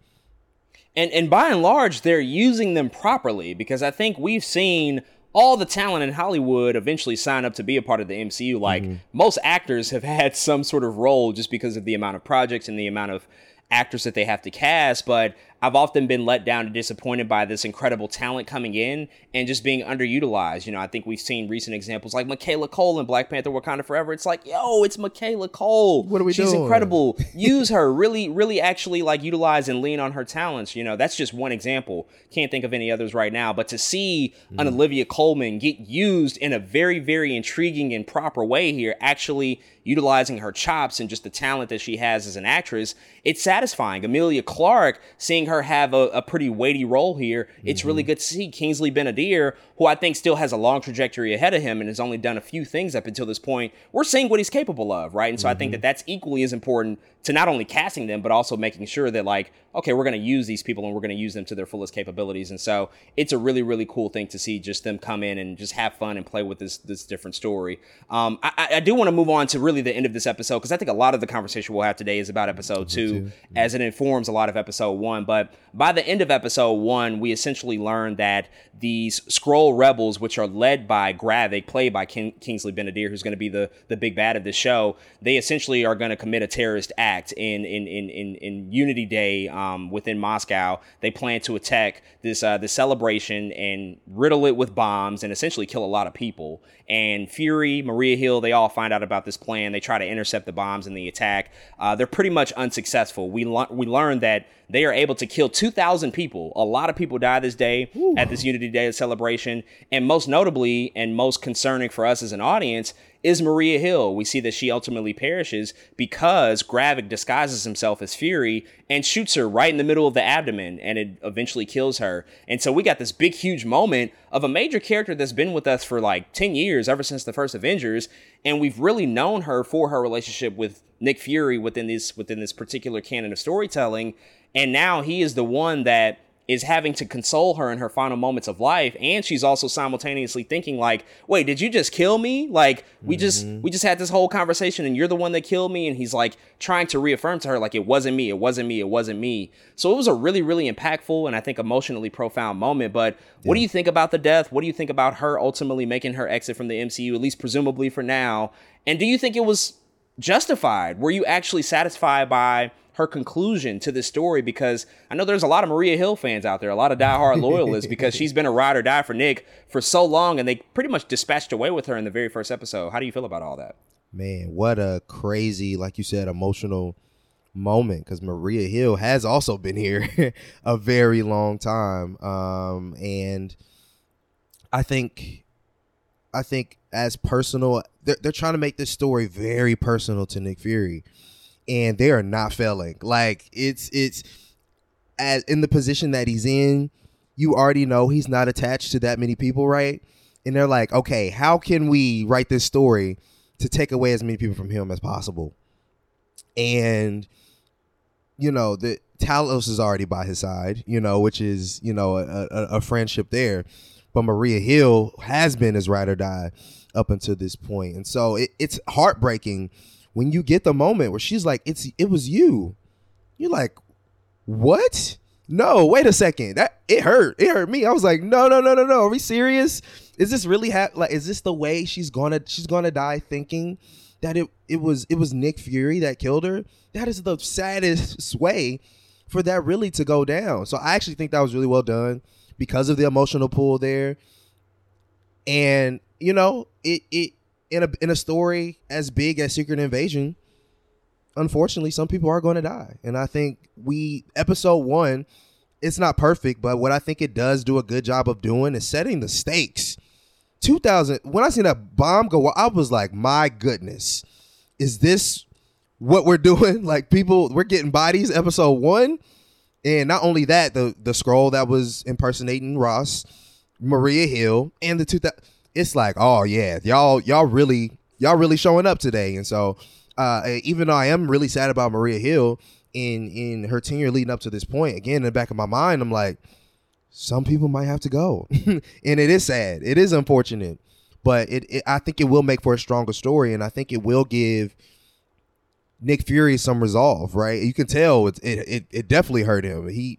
And and by and large, they're using them properly because I think we've seen all the talent in Hollywood eventually sign up to be a part of the MCU. Like mm-hmm. most actors have had some sort of role just because of the amount of projects and the amount of actors that they have to cast. But I've often been let down and disappointed by this incredible talent coming in and just being underutilized. You know, I think we've seen recent examples like Michaela Coel in Black Panther Wakanda Forever. It's like, yo, it's Michaela Coel. What are we She's doing? incredible. Use her. Really, really actually like utilize and lean on her talents. You know, that's just one example. Can't think of any others right now. But to see mm. an Olivia Colman get used in a very, very intriguing and proper way here, actually utilizing her chops and just the talent that she has as an actress, it's satisfying. Emilia Clarke, seeing her have a, a pretty weighty role here, it's really mm-hmm. good to see. Kingsley Ben-Adir, who I think still has a long trajectory ahead of him and has only done a few things up until this point, we're seeing what he's capable of, right? And so I think mm-hmm. that that's equally as important to not only casting them, but also making sure that, like, okay, we're going to use these people and we're going to use them to their fullest capabilities. And so it's a really, really cool thing to see just them come in and just have fun and play with this this different story. Um, I, I- do want to move on to really the end of this episode because I think a lot of the conversation we'll have today is about episode two, as it informs a lot of episode one. But by the end of episode one, we essentially learn that these Skrull rebels, which are led by Gravik, played by King, Kingsley Ben-Adir, who's going to be the the big bad of the show, they essentially are going to commit a terrorist act in in in in, in Unity Day um, within Moscow. They plan to attack this uh, this celebration and riddle it with bombs and essentially kill a lot of people. And Fury, Maria Hill, they all find out about this plan. They try to intercept the bombs in the attack. Uh, they're pretty much unsuccessful. We le- we learned that they are able to kill 2,000 people. A lot of people die this day at this Unity Day celebration. And most notably, and most concerning for us as an audience, is Maria Hill. We see that she ultimately perishes because Gravik disguises himself as Fury and shoots her right in the middle of the abdomen, and it eventually kills her. And so we got this big, huge moment of a major character that's been with us for like 10 years, ever since the first Avengers, and we've really known her for her relationship with Nick Fury within this within this particular canon of storytelling. And now he is the one that is having to console her in her final moments of life and she's also simultaneously thinking like wait did you just kill me? Like we just mm-hmm. we just had this whole conversation and you're the one that killed me? And he's like trying to reaffirm to her like it wasn't me it wasn't me it wasn't me. So it was a really really impactful and i think emotionally profound moment but what do you think about the death? What do you think about her ultimately making her exit from the mcu at least presumably for now? And do you think it was justified? Were you actually satisfied by her conclusion to this story because I know there's a lot of Maria Hill fans out there, a lot of diehard loyalists because she's been a ride or die for Nick for so long and they pretty much dispatched away with her in the very first episode. How do you feel about all that? Man, what a crazy, like you said, emotional moment because Maria Hill has also been here a very long time. Um, and I think, I think as personal, they're, they're trying to make this story very personal to Nick Fury, and they are not failing. Like it's it's as in the position that he's in, you already know he's not attached to that many people, right? And they're like, okay, how can we write this story to take away as many people from him as possible? And you know, the Talos is already by his side, you know, which is you know a, a, a friendship there. But Maria Hill has been his ride or die up until this point, and so it, it's heartbreaking when you get the moment where she's like, "It's it was you." You're like, "What?" No, wait a second. That it hurt. It hurt me. I was like, "No, no, no, no, no. Are we serious? Is this really ha- like? Is this the way she's gonna she's gonna die thinking that it it was it was Nick Fury that killed her? That is the saddest way for that really to go down. So I actually think that was really well done because of the emotional pull there. And you know, it it in a in a story as big as Secret Invasion, unfortunately, some people are going to die. And I think we episode 1 it's not perfect, but what I think it does do a good job of doing is setting the stakes. 2000 when I seen that bomb go I was like, "My goodness. Is this what we're doing? Like people we're getting bodies episode 1?" And not only that, the the Skrull that was impersonating Ross, Maria Hill, and the two that it's like, oh yeah, y'all y'all really y'all really showing up today. And so, uh, even though I am really sad about Maria Hill in in her tenure leading up to this point, again in the back of my mind, I'm like, some people might have to go, and it is sad. It is unfortunate, but it, it I think it will make for a stronger story, and I think it will give. Nick Fury some resolve, right? You can tell it it, it, it definitely hurt him. He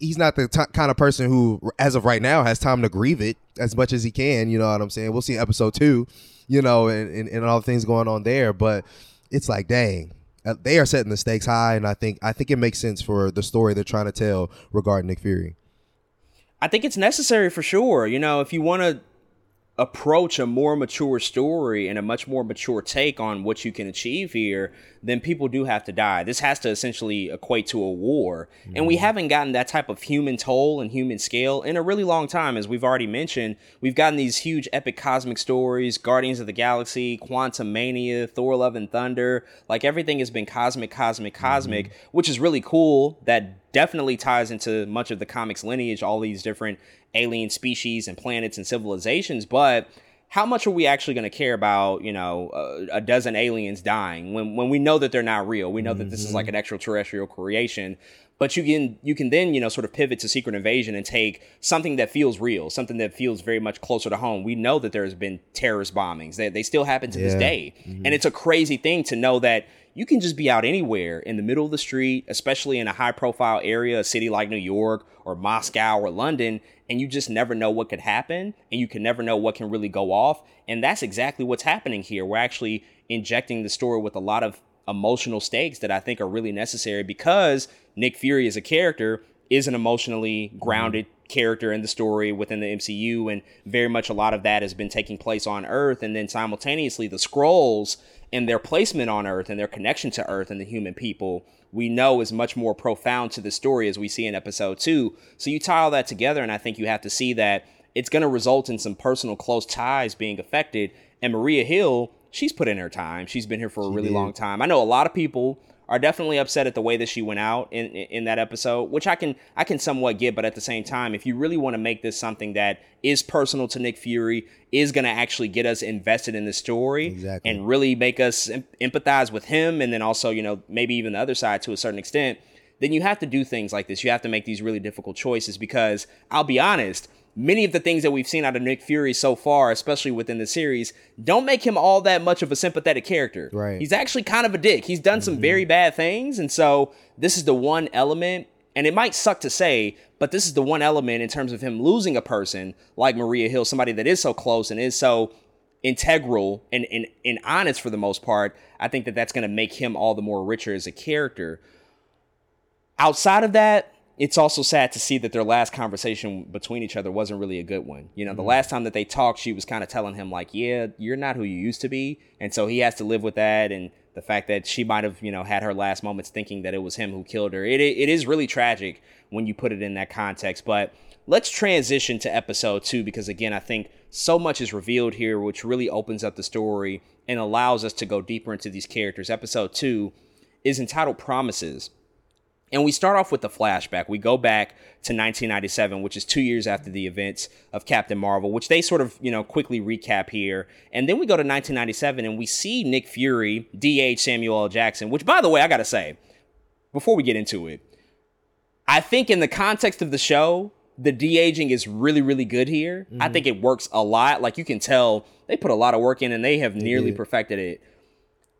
he's not the t- kind of person who, as of right now, has time to grieve it as much as he can. You know what I'm saying? We'll see episode two, you know, and, and, and all the things going on there. But it's like, dang, uh, they are setting the stakes high, and I think I think it makes sense for the story they're trying to tell regarding Nick Fury. I think it's necessary for sure. You know, if you want to approach a more mature story and a much more mature take on what you can achieve here, then people do have to die. This has to essentially equate to a war. Mm-hmm. And we mm-hmm. haven't gotten that type of human toll and human scale in a really long time. As we've already mentioned, we've gotten these huge epic cosmic stories Guardians of the Galaxy, Quantumania, Thor Love and Thunder. Like everything has been cosmic, cosmic, cosmic, mm-hmm. which is really cool. That definitely ties into much of the comics lineage, all these different alien species and planets and civilizations, but how much are we actually going to care about you know a, a, dozen aliens dying when when we know that they're not real we know that this is like an mm-hmm. extraterrestrial creation but you can you can then you know sort of pivot to secret invasion and take something that feels real something that feels very much closer to home we know that there's been terrorist bombings they, they still happen to yeah. this day mm-hmm. and it's a crazy thing to know that you can just be out anywhere in the middle of the street especially in a high profile area a city like new york or moscow or london and you just never know what could happen and you can never know what can really go off. And that's exactly what's happening here. We're actually injecting the story with a lot of emotional stakes that i think are really necessary because nick fury as a character is an emotionally grounded character in the story within the mcu and very much a lot of that has been taking place on earth. And then simultaneously the Skrulls and their placement on earth and their connection to earth and the human people we know is much more profound to the story as we see in episode two. So you tie all that together, and I think you have to see that it's going to result in some personal close ties being affected. And Maria Hill, she's put in her time. She's been here for a really long time. I know a lot of people are definitely upset at the way that she went out in in that episode, which I can I can somewhat get, but at the same time, if you really want to make this something that is personal to Nick Fury, is going to actually get us invested in the story exactly. and really make us empathize with him and then also, you know, maybe even the other side to a certain extent, then you have to do things like this. You have to make these really difficult choices because I'll be honest, many of the things that we've seen out of Nick Fury so far, especially within the series, don't make him all that much of a sympathetic character. Right. He's actually kind of a dick. He's done some mm-hmm. very bad things, and so this is the one element. And it might suck to say, but this is the one element in terms of him losing a person like Maria Hill, somebody that is so close and is so integral and, and, and honest for the most part. I think that that's going to make him all the more richer as a character. Outside of that, it's also sad to see that their last conversation between each other wasn't really a good one. You know, the mm-hmm. last time that they talked, she was kind of telling him like, "Yeah, you're not who you used to be," and so he has to live with that and the fact that she might have, you know, had her last moments thinking that it was him who killed her. It it is really tragic when you put it in that context. But let's transition to episode two because again, I think so much is revealed here, which really opens up the story and allows us to go deeper into these characters. Episode two is entitled Promises. And we start off with the flashback. We go back to 1997, which is two years after the events of Captain Marvel, which they sort of, you know, quickly recap here. And then we go to 1997 and we see Nick Fury, DH Samuel L. Jackson, which, by the way, I got to say, before we get into it, I think in the context of the show, the de aging is really, really good here. Mm-hmm. I think it works a lot. Like you can tell they put a lot of work in and they have nearly perfected it.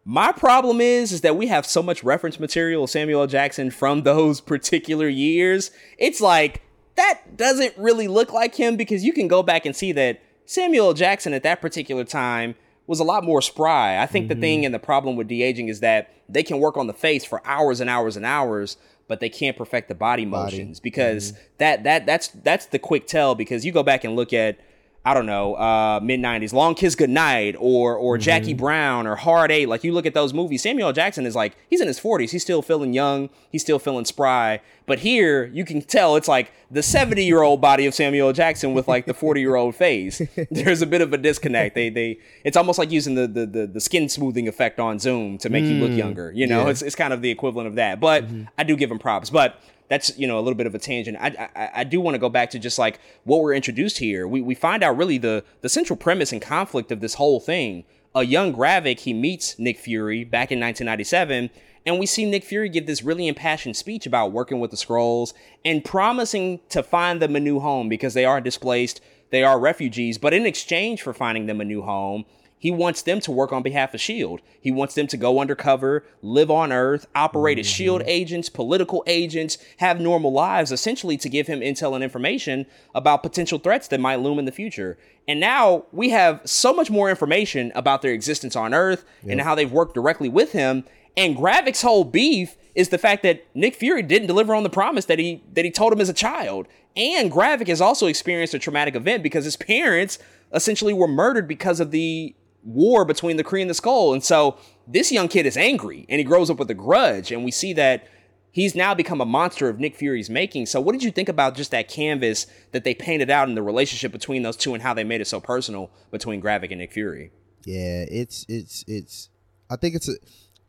My problem is is that we have so much reference material of Samuel L. Jackson from those particular years. It's like that doesn't really look like him because you can go back and see that Samuel L. Jackson at that particular time was a lot more spry. I think mm-hmm. the thing and the problem with de aging is that they can work on the face for hours and hours and hours, but they can't perfect the body, body. motions because mm-hmm. that that that's that's the quick tell because you go back and look at I don't know, uh, mid '90s, Long Kiss Goodnight, or or mm-hmm. Jackie Brown, or Hard Eight. Like you look at those movies, Samuel Jackson is like he's in his 40s. He's still feeling young. He's still feeling spry. But here you can tell it's like the 70 year old body of Samuel Jackson with like the 40 year old face. There's a bit of a disconnect. They they it's almost like using the the the, the skin smoothing effect on Zoom to make mm, you look mm. younger. You know, yeah. it's it's kind of the equivalent of that. But mm-hmm. I do give him props. But that's you know a little bit of a tangent. I I, I do want to go back to just like what we're introduced here. We we find out really the the central premise and conflict of this whole thing. A young Gravik he meets Nick Fury back in 1997. And we see Nick Fury give this really impassioned speech about working with the Skrulls and promising to find them a new home because they are displaced, they are refugees. But in exchange for finding them a new home, he wants them to work on behalf of S.H.I.E.L.D. He wants them to go undercover, live on Earth, operate mm-hmm. as S.H.I.E.L.D. agents, political agents, have normal lives, essentially to give him intel and information about potential threats that might loom in the future. And now we have so much more information about their existence on Earth yep. and how they've worked directly with him. And Gravik's whole beef is the fact that Nick Fury didn't deliver on the promise that he that he told him as a child. And Gravik has also experienced a traumatic event because his parents essentially were murdered because of the war between the Kree and the Skrull. And so this young kid is angry and he grows up with a grudge. And we see that he's now become a monster of Nick Fury's making. So what did you think about just that canvas that they painted out in the relationship between those two and how they made it so personal between Gravik and Nick Fury? Yeah, it's it's it's I think it's a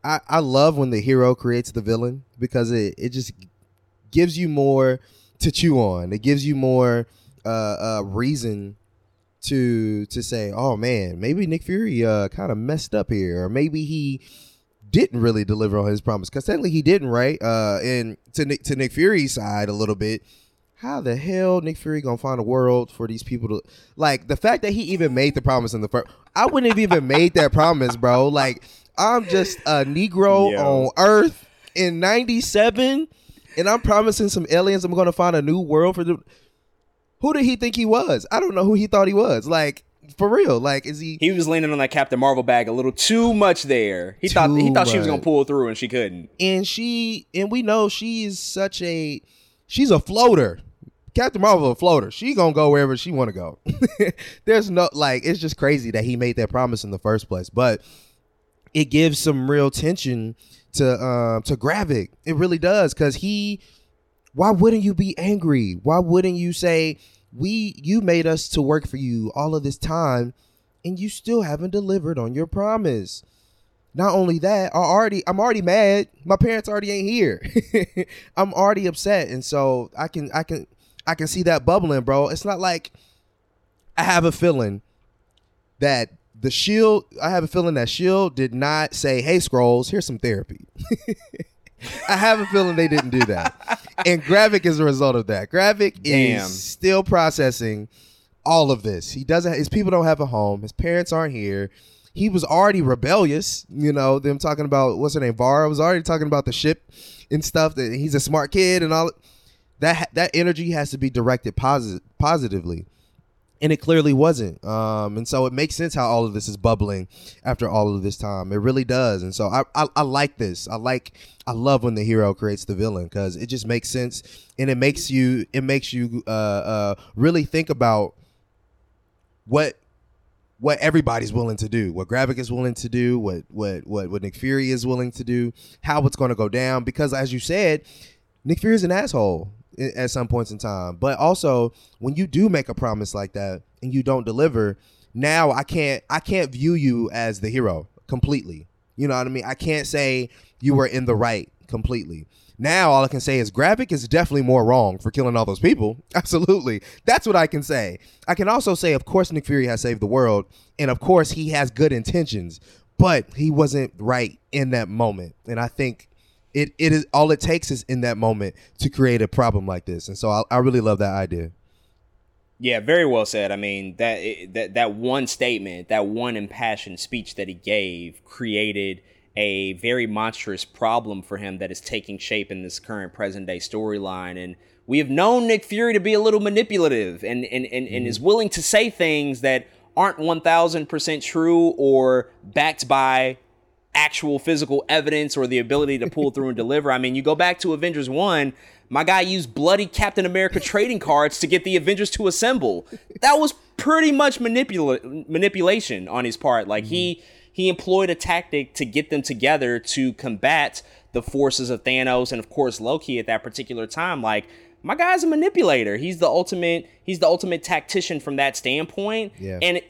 I, I love when the hero creates the villain because it, it just gives you more to chew on. It gives you more uh, uh, reason to to say, oh man, maybe Nick Fury uh, kind of messed up here, or maybe he didn't really deliver on his promise. Because technically he didn't, right? Uh, and to Nick, to Nick Fury's side a little bit. How the hell Nick Fury gonna find a world for these people to like the fact that he even made the promise in the first? I wouldn't have even made that promise, bro. Like I'm just a Negro Yo. on Earth in '97, and I'm promising some aliens I'm gonna find a new world for them. Who did he think he was? I don't know who he thought he was. Like for real. Like is he? He was leaning on that Captain Marvel bag a little too much there. He thought he thought she was gonna pull through and she couldn't. and she and we know she is such a she's a floater. Captain Marvel a floater. She gonna go wherever she want to go. There's no like it's just crazy that he made that promise in the first place, but it gives some real tension to um to Gravik. It really does cuz he why wouldn't you be angry? Why wouldn't you say we you made us to work for you all of this time and you still haven't delivered on your promise? Not only that, I already I'm already mad. My parents already ain't here. I'm already upset, and so I can I can I can see that bubbling, bro. It's not like I have a feeling that the shield. I have a feeling that shield did not say, "Hey, Skrulls, here's some therapy." I have a feeling they didn't do that, and Gravik is a result of that. Gravik Damn. is still processing all of this. He doesn't. His people don't have a home. His parents aren't here. He was already rebellious. You know, them talking about what's her name. Vara was already talking about the ship and stuff. That he's a smart kid and all. That that energy has to be directed posit- positively, and it clearly wasn't. Um, and so it makes sense how all of this is bubbling after all of this time. It really does. And so I I, I like this. I like I love when the hero creates the villain because it just makes sense and it makes you it makes you uh uh really think about what what everybody's willing to do, what Gravik is willing to do, what what what what Nick Fury is willing to do, how it's going to go down. Because as you said, Nick Fury is an asshole at some points in time. But also, when you do make a promise like that and you don't deliver, now I can't I can't view you as the hero completely. You know what I mean? I can't say you were in the right completely. Now all I can say is Gravik is definitely more wrong for killing all those people. Absolutely. That's what I can say. I can also say of course Nick Fury has saved the world and of course he has good intentions, but he wasn't right in that moment. And I think it, it is all it takes is in that moment to create a problem like this. And so I, I really love that idea. Yeah, very well said. I mean that that that one statement, that one impassioned speech that he gave, created a very monstrous problem for him that is taking shape in this current present day storyline. And we have known Nick Fury to be a little manipulative and and, and, and is mm-hmm. willing to say things that aren't one thousand percent true or backed by actual physical evidence or the ability to pull through and deliver. I mean, you go back to Avengers 1, my guy used bloody Captain America trading cards to get the Avengers to assemble. That was pretty much manipula- manipulation on his part. Like he mm-hmm. he employed a tactic to get them together to combat the forces of Thanos and of course Loki at that particular time. Like my guy's a manipulator. He's the ultimate he's the ultimate tactician from that standpoint. Yeah. And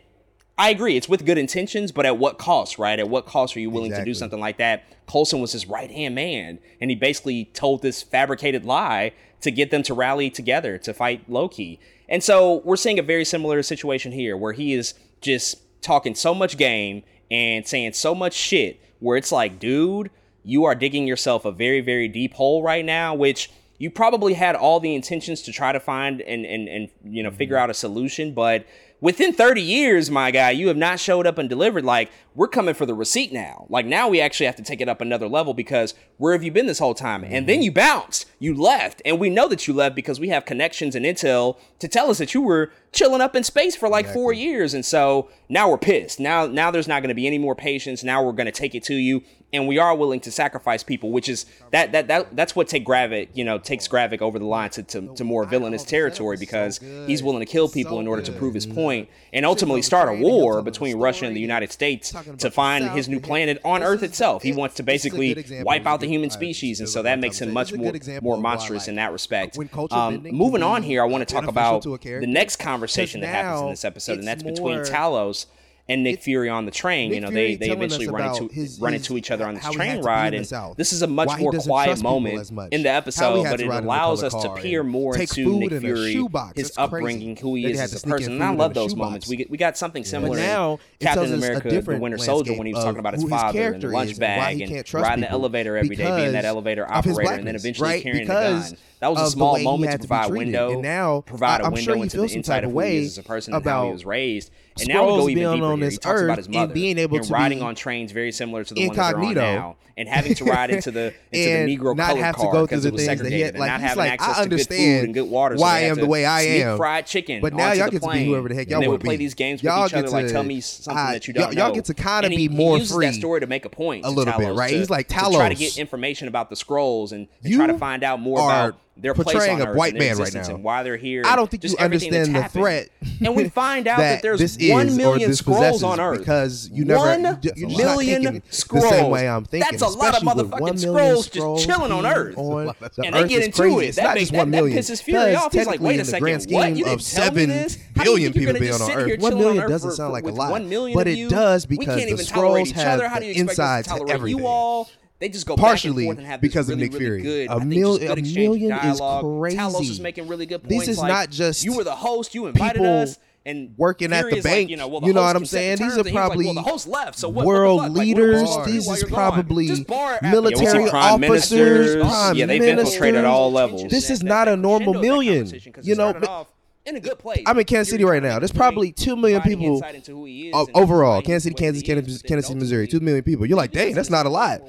I agree. It's with good intentions, but at what cost, right? At what cost are you willing to do something like that? Coulson was his right hand man, and he basically told this fabricated lie to get them to rally together to fight Loki. And so we're seeing a very similar situation here where he is just talking so much game and saying so much shit where it's like, dude, you are digging yourself a very, very deep hole right now, which you probably had all the intentions to try to find and and, and you know figure mm-hmm. out a solution, but within 30 years, my guy, you have not showed up and delivered. Like, we're coming for the receipt now. Like, now we actually have to take it up another level because where have you been this whole time? And then you bounced, you left. And we know that you left because we have connections and intel to tell us that you were chilling up in space for like four years. And so now we're pissed. Now, now there's not going to be any more patience. Now we're going to take it to you and we are willing to sacrifice people, which is that that that that's what take Gravik, you know, takes Gravik over the line to, to, to more villainous territory because he's willing to kill people in order to prove his point and ultimately start a war between Russia and the United States to find his new planet on Earth itself. He wants to basically wipe out the human species, and so that makes him much more more monstrous in that respect. Um, moving on here, I want to talk about the next conversation that happens in this episode, and that's between Talos and Nick Fury on the train. Nick you know, Fury they they eventually run into his- run into each other on this train had to be ride, and this is a much more quiet moment in the episode, but it ride in the allows us to peer more into Nick in Fury, his upbringing, who he is as a person. And I love those moments. We we got something similar now Captain America: The Winter Soldier when he was talking about his of who his father and the lunch is and why bag and riding the elevator every day, being that elevator operator, and then eventually carrying the gun. That was a small moment to to provide a window, And now, provide a I'm window sure he into the some inside type of of who he way is as a person and how he was raised. And now we go even deeper on here. this He talks about his and mother being able and to riding on trains very similar to the ones that are on now, and having to ride into the into and the Negro not have to go through the things that he had. and Like not he's having like, access I to good food understand and good water. why I am the way I am. fried chicken. But now y'all get to be whoever the heck y'all wanna would play these games with each other, like tell me something that you don't know. y'all get to kinda be more free that story to make a point a to little bit, right? to- He's like, to try to get information about the Skrulls and, and try to find out more about their portraying a white man right now. why they're here. I don't think you understand the happened. threat And we find out that, that there's one million Skrulls on Earth because you never- one you're just not million thinking the Skrulls. same way I'm thinking, That's a lot of especially with one motherfucking Skrulls just chilling on Earth. on the and they get into crazy. it. It's That makes that, that pisses Fury off. He's like, wait a second, grand what? You of didn't tell me? How do you billion people being on Earth. One million doesn't sound like a lot, but it does because the even tolerate Skrulls each other. have How do you expect us insides to to everything. you all? They just go Partially back and forth and have this because of really, Nick really Fury. Good, A I think mil- good a million is dialogue. Talos is making really good points. This is like, not just you were the host. You invited us. And working at the is like, bank, you know, well, the you know what I'm can set the saying? These are and he was like, probably well, the host left, so what, world what the fuck? Like, leaders. These is probably Just bar after- military Yeah, we prime officers, ministers. prime yeah, they've ministers. infiltrated all levels. This is not a normal crescendo of that million. You know, but- in a good place. I'm in Kansas City right now. There's probably point, two million providing people insight into who he is overall. Kansas City, he's the way Kansas, Kansas, but then Tennessee, Missouri. Two million people. You're like, dang, that's not a lot.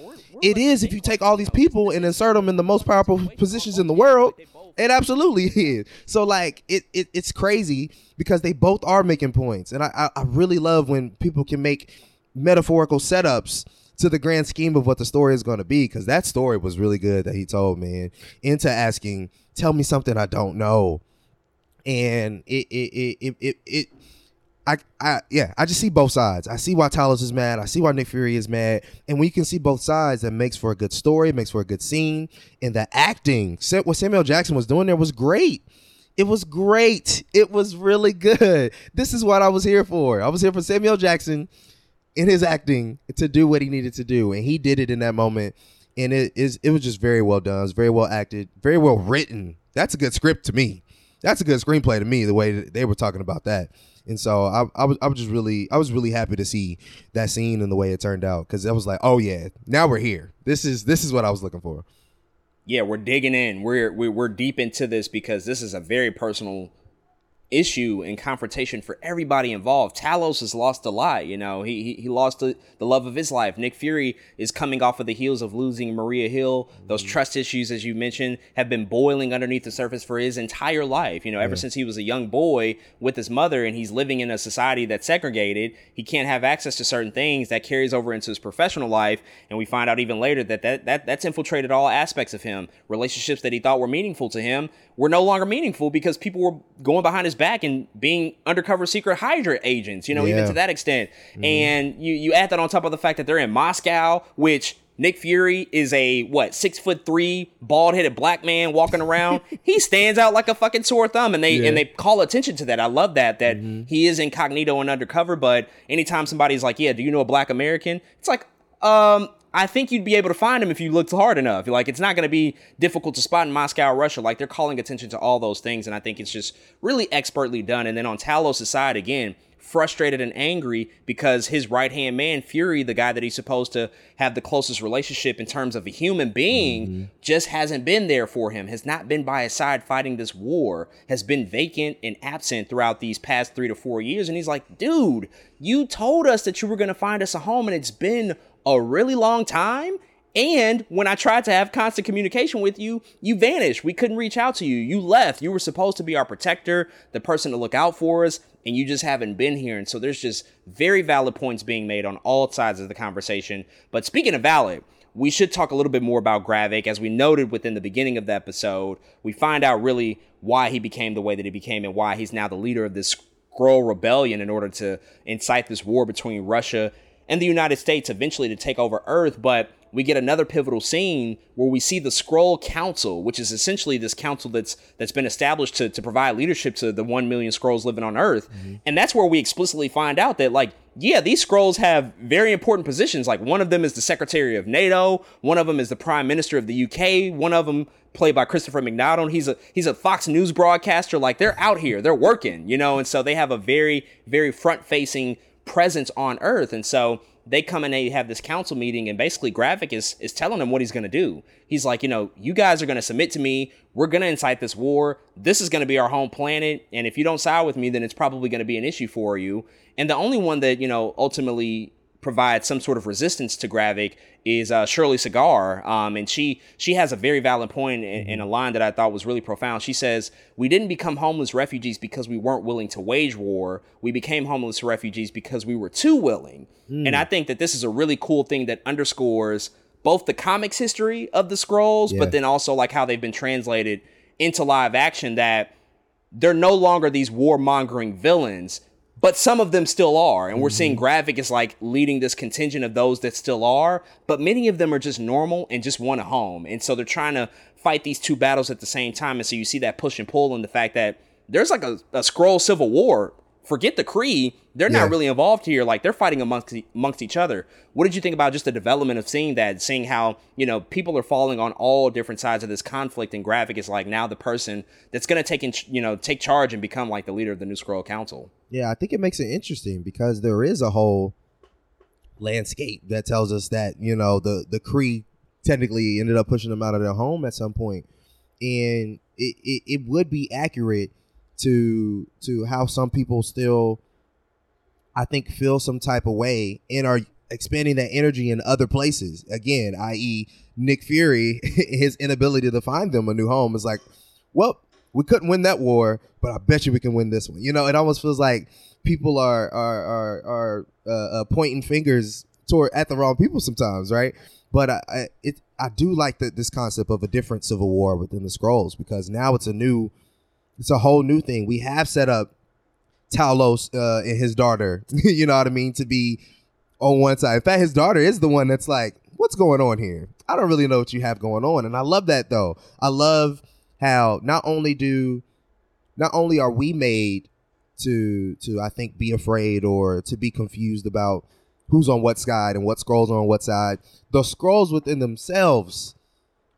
It is if you take all these people and insert them in the most powerful positions in the world. It absolutely is. So like, it, it it's crazy because they both are making points, and I, I I really love when people can make metaphorical setups to the grand scheme of what the story is going to be because that story was really good that he told man into asking tell me something i don't know and it it it it, it, it I, I yeah, I just see both sides. I see why Talos is mad. I see why Nick Fury is mad. And when you can see both sides, that makes for a good story, makes for a good scene. And the acting, what Samuel Jackson was doing there was great. It was great. It was really good. This is what I was here for. I was here for Samuel Jackson in his acting to do what he needed to do, and he did it in that moment. And it is it was just very well done. It was very well acted, very well written. That's a good script to me. That's a good screenplay to me. The way they were talking about that, and so I, I was I was just really I was really happy to see that scene and the way it turned out because I was like, oh yeah, now we're here. This is this is what I was looking for. yeah, we're digging in. We're we're, we're deep into this because this is a very personal issue and confrontation for everybody involved. Talos has lost a lot. You know, he he, he lost the, the love of his life. Nick Fury is coming off of the heels of losing Maria Hill. Those mm-hmm. trust issues, as you mentioned, have been boiling underneath the surface for his entire life. You know, ever since he was a young boy with his mother and he's living in a society that's segregated, he can't have access to certain things that carries over into his professional life. And we find out even later that, that, that that's infiltrated all aspects of him. Relationships that he thought were meaningful to him were no longer meaningful because people were going behind his back and being undercover secret Hydra agents, you know, even to that extent. And you, you add that on top of the fact that they're in Moscow, which Nick Fury is a what six foot three bald headed black man walking around. he stands out like a fucking sore thumb, and they Yeah. and they call attention to that. I love that that he is incognito and undercover. But anytime somebody's like, "Yeah, do you know a black American?" It's like, um, I think you'd be able to find him if you looked hard enough. Like it's not going to be difficult to spot in Moscow, Russia. Like they're calling attention to all those things, and I think it's just really expertly done. And then on Talos' side again, frustrated and angry because his right hand man, Fury, the guy that he's supposed to have the closest relationship in terms of a human being, mm-hmm. just hasn't been there for him, has not been by his side fighting this war, has been vacant and absent throughout these past three to four years. And he's like, dude, you told us that you were going to find us a home, and it's been a really long time. And when I tried to have constant communication with you, you vanished. We couldn't reach out to you. You left. You were supposed to be our protector, the person to look out for us and you just haven't been here. And so there's just very valid points being made on all sides of the conversation. But speaking of valid, we should talk a little bit more about Gravik. As we noted within the beginning of the episode, we find out really why he became the way that he became and why he's now the leader of this Skrull rebellion in order to incite this war between Russia and the United States eventually to take over Earth. But we get another pivotal scene where we see the Skrull Council, which is essentially this council that's that's been established to, to provide leadership to the one million Skrulls living on Earth. Mm-hmm. And that's where we explicitly find out that like, yeah, these Skrulls have very important positions. Like one of them is the Secretary of NATO, one of them is the Prime Minister of the UK, one of them played by Christopher McDonald. He's a he's a Fox News broadcaster. Like they're out here, they're working, you know, and so they have a very, very front facing presence on Earth. And so they come and they have this council meeting and basically Gravik is is telling them what he's going to do. He's like you know you guys are going to submit to me. We're going to incite this war. This is going to be our home planet. And if you don't side with me then it's probably going to be an issue for you. And the only one that you know ultimately provide some sort of resistance to Gravik is uh, Shirley Sigar, um, and she she has a very valid point in, in, a line that I thought was really profound. She says, "We didn't become homeless refugees because we weren't willing to wage war. We became homeless refugees because we were too willing." Mm. And I think that this is a really cool thing that underscores both the comics history of the Skrulls, yeah. but then also like how they've been translated into live action. That they're no longer these warmongering villains but some of them still are. And we're mm-hmm. seeing Gravik is like leading this contingent of those that still are, but many of them are just normal and just want a home. And so they're trying to fight these two battles at the same time. And so you see that push and pull and the fact that there's like a, a Skrull civil war forget the Kree. They're yeah. not really involved here. Like they're fighting amongst amongst each other. What did you think about just the development of seeing that, seeing how you know people are falling on all different sides of this conflict, and Gravik is like now the person that's going to take in, you know take charge and become like the leader of the new Skrull Council. Yeah, I think it makes it interesting because there is a whole landscape that tells us that you know the the Kree technically ended up pushing them out of their home at some point, and it, it, it would be accurate to to how some people still I think feel some type of way and are expanding that energy in other places. Again, i.e., Nick Fury, his inability to find them a new home is like, well, we couldn't win that war, but I bet you we can win this one. You know, it almost feels like people are are are, are uh, uh, pointing fingers toward at the wrong people sometimes, right? But I, I it I do like the, this concept of a different civil war within the Skrulls because now it's a new it's a whole new thing. We have set up Talos uh, and his daughter, you know what I mean, to be on one side. In fact, his daughter is the one that's like, what's going on here? I don't really know what you have going on. And I love that though. I love how not only do not only are we made to to I think be afraid or to be confused about who's on what side and what Skrulls are on what side, the Skrulls within themselves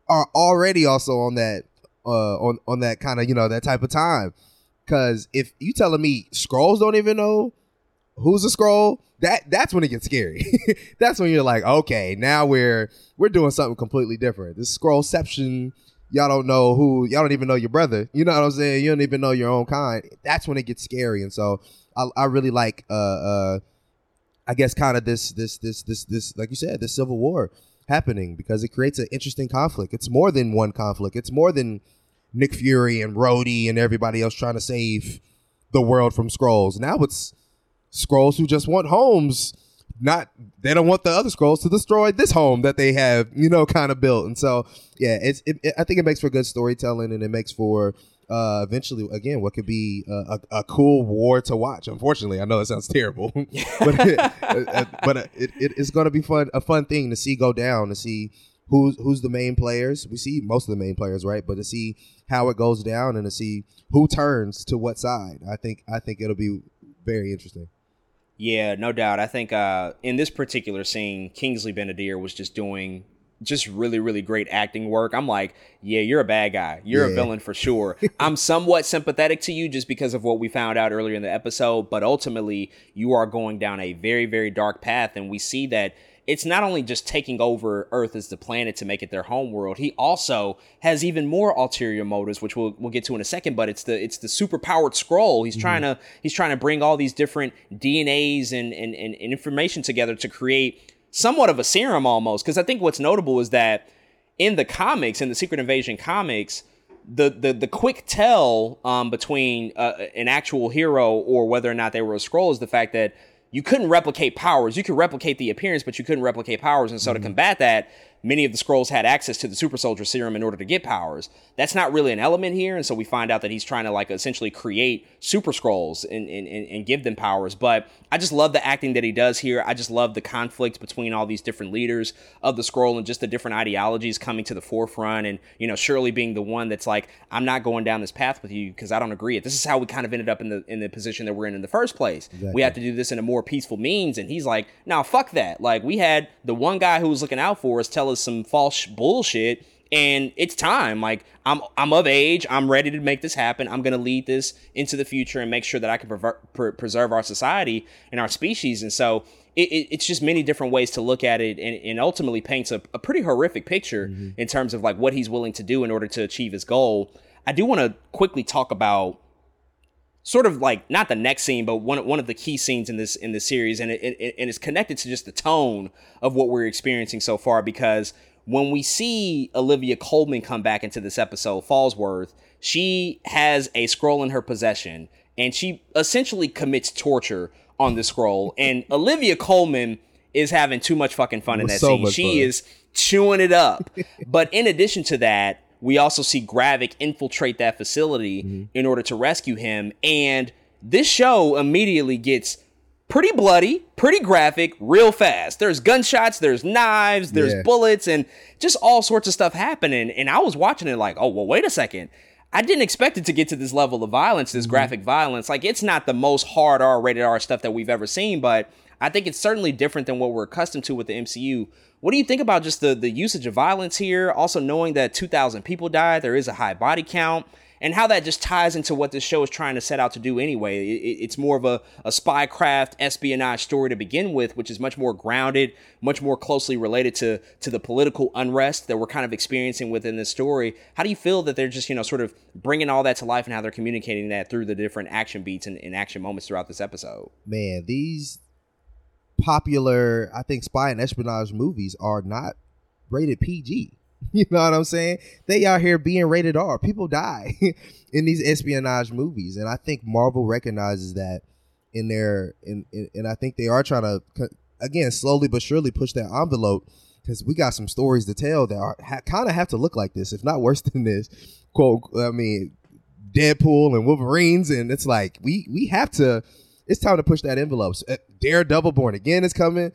are already also on that uh, on on that kind of you know that type of time. Because if you telling me Skrulls don't even know who's a Skrull, that that's when it gets scary. that's when you're like, okay, now we're we're doing something completely different. This Skrullception, y'all don't know who, y'all don't even know your brother. You know what I'm saying? You don't even know your own kind. That's when it gets scary. And so I, I really like, uh, uh, I guess, kind of this this this this this like you said, this civil war happening because it creates an interesting conflict. It's more than one conflict. It's more than Nick Fury and Rhodey and everybody else trying to save the world from Skrulls. Now it's Skrulls who just want homes. Not they don't want the other Skrulls to destroy this home that they have, you know, kind of built. And so, yeah, it's. It, it, I think it makes for good storytelling, and it makes for uh, eventually again what could be a, a, a, cool war to watch. Unfortunately, I know it sounds terrible, but it, uh, uh, but it, it's going to be fun a fun thing to see go down to see who's who's the main players. We see most of the main players, right? But to see how it goes down and to see who turns to what side, I think I think it'll be very interesting. Yeah, no doubt. I think uh, in this particular scene, Kingsley Ben-Adir was just doing just really, really great acting work. I'm like, yeah, you're a bad guy. You're yeah. a villain for sure. I'm somewhat sympathetic to you just because of what we found out earlier in the episode, but ultimately, you are going down a very, very dark path. And we see that it's not only just taking over Earth as the planet to make it their home world. He also has even more ulterior motives, which we'll we'll get to in a second. But it's the it's the super powered Skrull. He's mm-hmm. trying to he's trying to bring all these different DNAs and, and, and information together to create somewhat of a serum almost. Because I think what's notable is that in the comics, in the Secret Invasion comics, the the the quick tell um, between uh, an actual hero or whether or not they were a Skrull is the fact that you couldn't replicate powers. You could replicate the appearance, but you couldn't replicate powers. And so mm-hmm. to combat that, many of the Skrulls had access to the super soldier serum in order to get powers. That's not really an element here, and so we find out that he's trying to like essentially create super Skrulls and, and, and give them powers. But I just love the acting that he does here. I just love the conflict between all these different leaders of the Skrull and just the different ideologies coming to the forefront. And you know, Shirley being the one that's like, I'm not going down this path with you because I don't agree. This is how we kind of ended up in the in the position that we're in in the first place. Exactly. We have to do this in a more peaceful means. And he's like, now fuck that. Like we had the one guy who was looking out for us tell us some false bullshit and it's time. Like i'm i'm of age. I'm ready to make this happen. I'm going to lead this into the future and make sure that i can pre- preserve our society and our species. And so it, it, it's just many different ways to look at it and, and ultimately paints a, a, pretty horrific picture mm-hmm. in terms of like what he's willing to do in order to achieve his goal. I do want to quickly talk about sort of like not the next scene, but one one of the key scenes in this in this series, and it, it and it's connected to just the tone of what we're experiencing so far. Because when we see Olivia Colman come back into this episode, Falsworth, she has a Skrull in her possession, and she essentially commits torture on the Skrull. And Olivia Colman is having too much fucking fun in that so scene. She fun. is chewing it up. but in addition to that, we also see Gravik infiltrate that facility mm-hmm. in order to rescue him. And this show immediately gets pretty bloody, pretty graphic, real fast. There's gunshots, there's knives, there's yeah. bullets, and just all sorts of stuff happening. And I was watching it like, oh, well, wait a second. I didn't expect it to get to this level of violence, this mm-hmm. graphic violence. Like, it's not the most hard R rated R stuff that we've ever seen, but I think it's certainly different than what we're accustomed to with the MCU. What do you think about just the the usage of violence here? Also knowing that 2,000 people died, there is a high body count, and how that just ties into what this show is trying to set out to do anyway. It, it's more of a, a spy craft espionage story to begin with, which is much more grounded, much more closely related to to the political unrest that we're kind of experiencing within this story. How do you feel that they're just you know sort of bringing all that to life and how they're communicating that through the different action beats and, and action moments throughout this episode? Man, these popular, I think, spy and espionage movies are not rated PG. You know what I'm saying? They out here being rated R. People die in these espionage movies, and I think Marvel recognizes that in their, in, in and I think they are trying to again slowly but surely push that envelope because we got some stories to tell that are ha, kind of have to look like this, if not worse than this. Quote, I mean, Deadpool and Wolverines, and it's like we we have to it's time to push that envelope. So, uh, Daredevil Born Again is coming.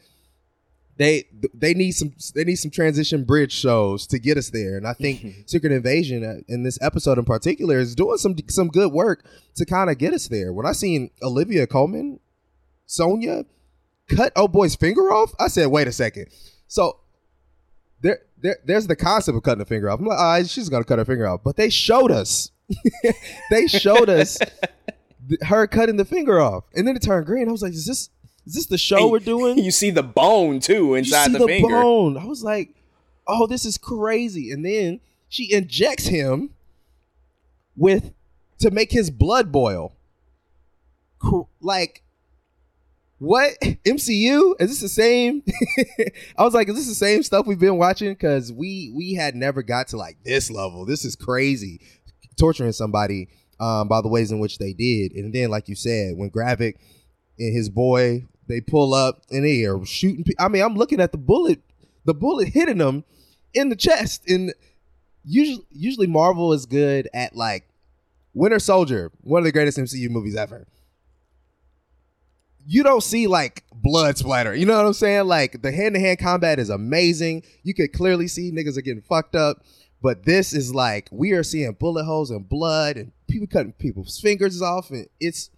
They they need some they need some transition bridge shows to get us there, and I think Secret Invasion uh, in this episode in particular is doing some some good work to kind of get us there. When I seen Olivia Colman, Sonya, cut oh boy's finger off, I said, wait a second. So there, there there's the concept of cutting a finger off. I'm like, oh, she's gonna cut her finger off, but they showed us, they showed us her cutting the finger off, and then it turned green. I was like, "Is this is this the show and we're doing?" You see the bone too inside the, the, finger. Bone. I was like, "Oh, this is crazy!" And then she injects him with to make his blood boil. Like, what MCU is this the same? I was like, is this the same stuff we've been watching? Because we we had never got to like this level. This is crazy, torturing somebody um, by the ways in which they did. And then, like you said, when Gravik and his boy they pull up and they are shooting. I mean, I'm looking at the bullet, the bullet hitting them in the chest. And usually, usually Marvel is good at like Winter Soldier, one of the greatest MCU movies ever. You don't see like blood splatter. You know what I'm saying? Like the hand to hand combat is amazing. You could clearly see niggas are getting fucked up. But this is like we are seeing bullet holes and blood and people cutting people's fingers off, and it's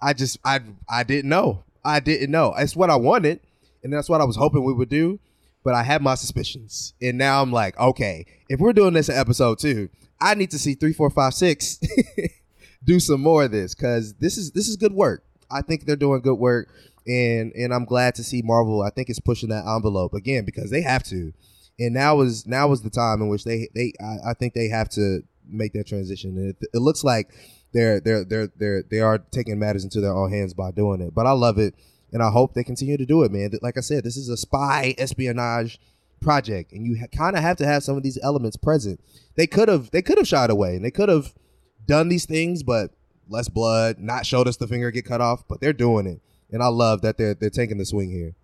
I just I I didn't know. I didn't know. It's what I wanted, and that's what I was hoping we would do. But I had my suspicions, and now I'm like, okay, if we're doing this in episode two, I need to see three, four, five, six do some more of this because this is this is good work. I think they're doing good work, and and I'm glad to see Marvel. I think it's pushing that envelope again because they have to, and now is now is the time in which they they I, I think they have to make that transition. And it, it looks like they're they're they're they're they are taking matters into their own hands by doing it. But I love it, and I hope they continue to do it, man. Like I said, this is a spy espionage project, and you ha- kind of have to have some of these elements present. They could have they could have shied away, and they could have done these things, but less blood, not showed us the finger get cut off, but they're doing it, and I love that they're they're taking the swing here.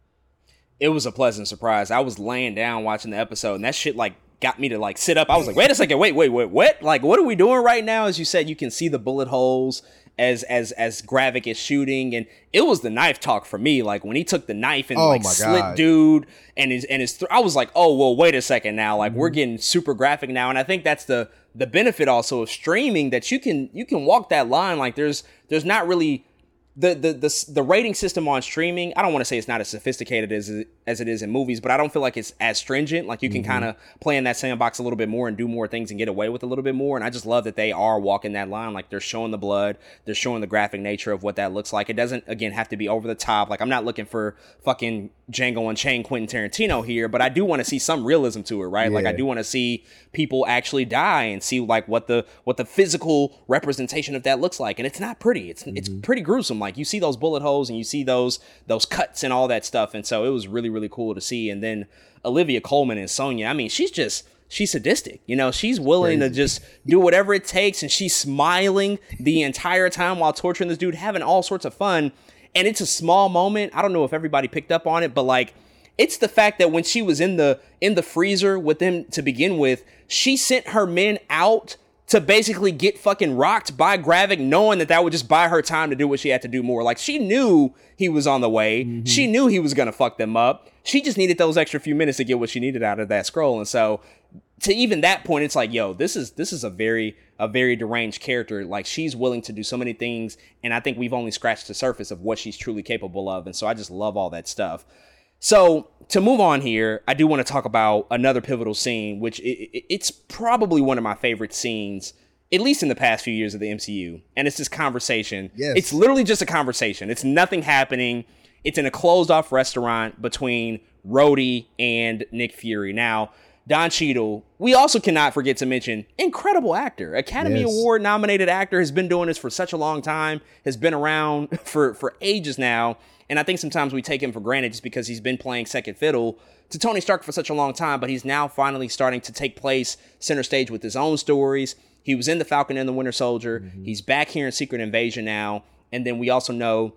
It was a pleasant surprise. I was laying down watching the episode, and that shit like got me to like sit up. I was like, wait a second, wait, wait, wait, what? Like, what are we doing right now? As you said, you can see the bullet holes as as as Gravik is shooting, and it was the knife talk for me. Like when he took the knife and Oh like slit God. dude and his and his. Th- I was like, oh well, wait a second now. Like Mm-hmm. we're getting super graphic now, and I think that's the the benefit also of streaming that you can you can walk that line. Like there's there's not really the the the the rating system on streaming. I don't want to say it's not as sophisticated as as it is in movies, but I don't feel like it's as stringent. Like you can mm-hmm. kind of play in that sandbox a little bit more and do more things and get away with a little bit more. And I just love that they are walking that line. Like they're showing the blood, they're showing the graphic nature of what that looks like. It doesn't again have to be over the top. Like I'm not looking for fucking Django Unchained Quentin Tarantino here, but I do want to see some realism to it, right? Like I do want to see people actually die and see like what the what the physical representation of that looks like. And it's not pretty. It's it's mm-hmm. pretty gruesome. Like you see those bullet holes and you see those those cuts and all that stuff. And so it was really really cool to see. And then Olivia Colman and Sonya I mean she's just she's sadistic. You know she's willing to just do whatever it takes and she's smiling the entire time while torturing this dude having all sorts of fun. And it's a small moment. I don't know if everybody picked up on it but like it's the fact that when she was in the in the freezer with them to begin with, she sent her men out to basically get fucking rocked by Gravik, knowing that that would just buy her time to do what she had to do more. Like she knew he was on the way. Mm-hmm. She knew he was gonna fuck them up. She just needed those extra few minutes to get what she needed out of that Skrull. And so to even that point, it's like, yo, this is this is a very a very deranged character. Like she's willing to do so many things, and I think we've only scratched the surface of what she's truly capable of. And so I just love all that stuff. So to move on here, I do want to talk about another pivotal scene, which it's probably one of my favorite scenes, at least in the past few years of the MCU. And it's this conversation. Yes. It's literally just a conversation. It's nothing happening. It's in a closed off restaurant between Rhodey and Nick Fury. Now, Don Cheadle, we also cannot forget to mention incredible actor, Academy Yes. Award nominated actor, has been doing this for such a long time, has been around for for ages now, and I think sometimes we take him for granted just because he's been playing second fiddle to Tony Stark for such a long time, but he's now finally starting to take place center stage with his own stories. He was in The Falcon and the Winter Soldier. Mm-hmm. He's back here in Secret Invasion now, and then we also know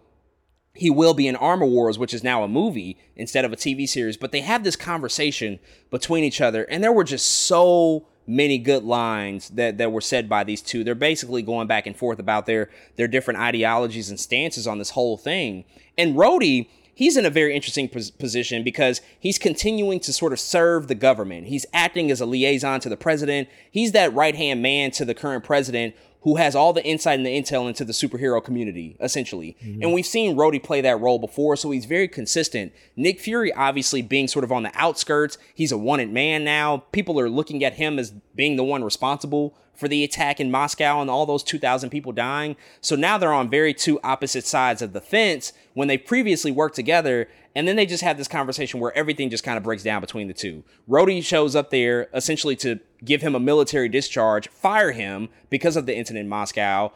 he will be in Armor Wars, which is now a movie instead of a TV series. But they have this conversation between each other, and there were just so many good lines that, that were said by these two. They're basically going back and forth about their their different ideologies and stances on this whole thing. And Rhodey, he's in a very interesting pos- position because he's continuing to sort of serve the government. He's acting as a liaison to the president. He's that right hand man to the current president who has all the insight and the intel into the superhero community, essentially. Mm-hmm. And we've seen Rhodey play that role before, so he's very consistent. Nick Fury, obviously, being sort of on the outskirts, he's a wanted man now. People are looking at him as being the one responsible for the attack in Moscow and all those 2,000 people dying. So now they're on very two opposite sides of the fence when they previously worked together. And then they just have this conversation where everything just kind of breaks down between the two. Rhodey shows up there essentially to give him a military discharge, fire him because of the incident in Moscow.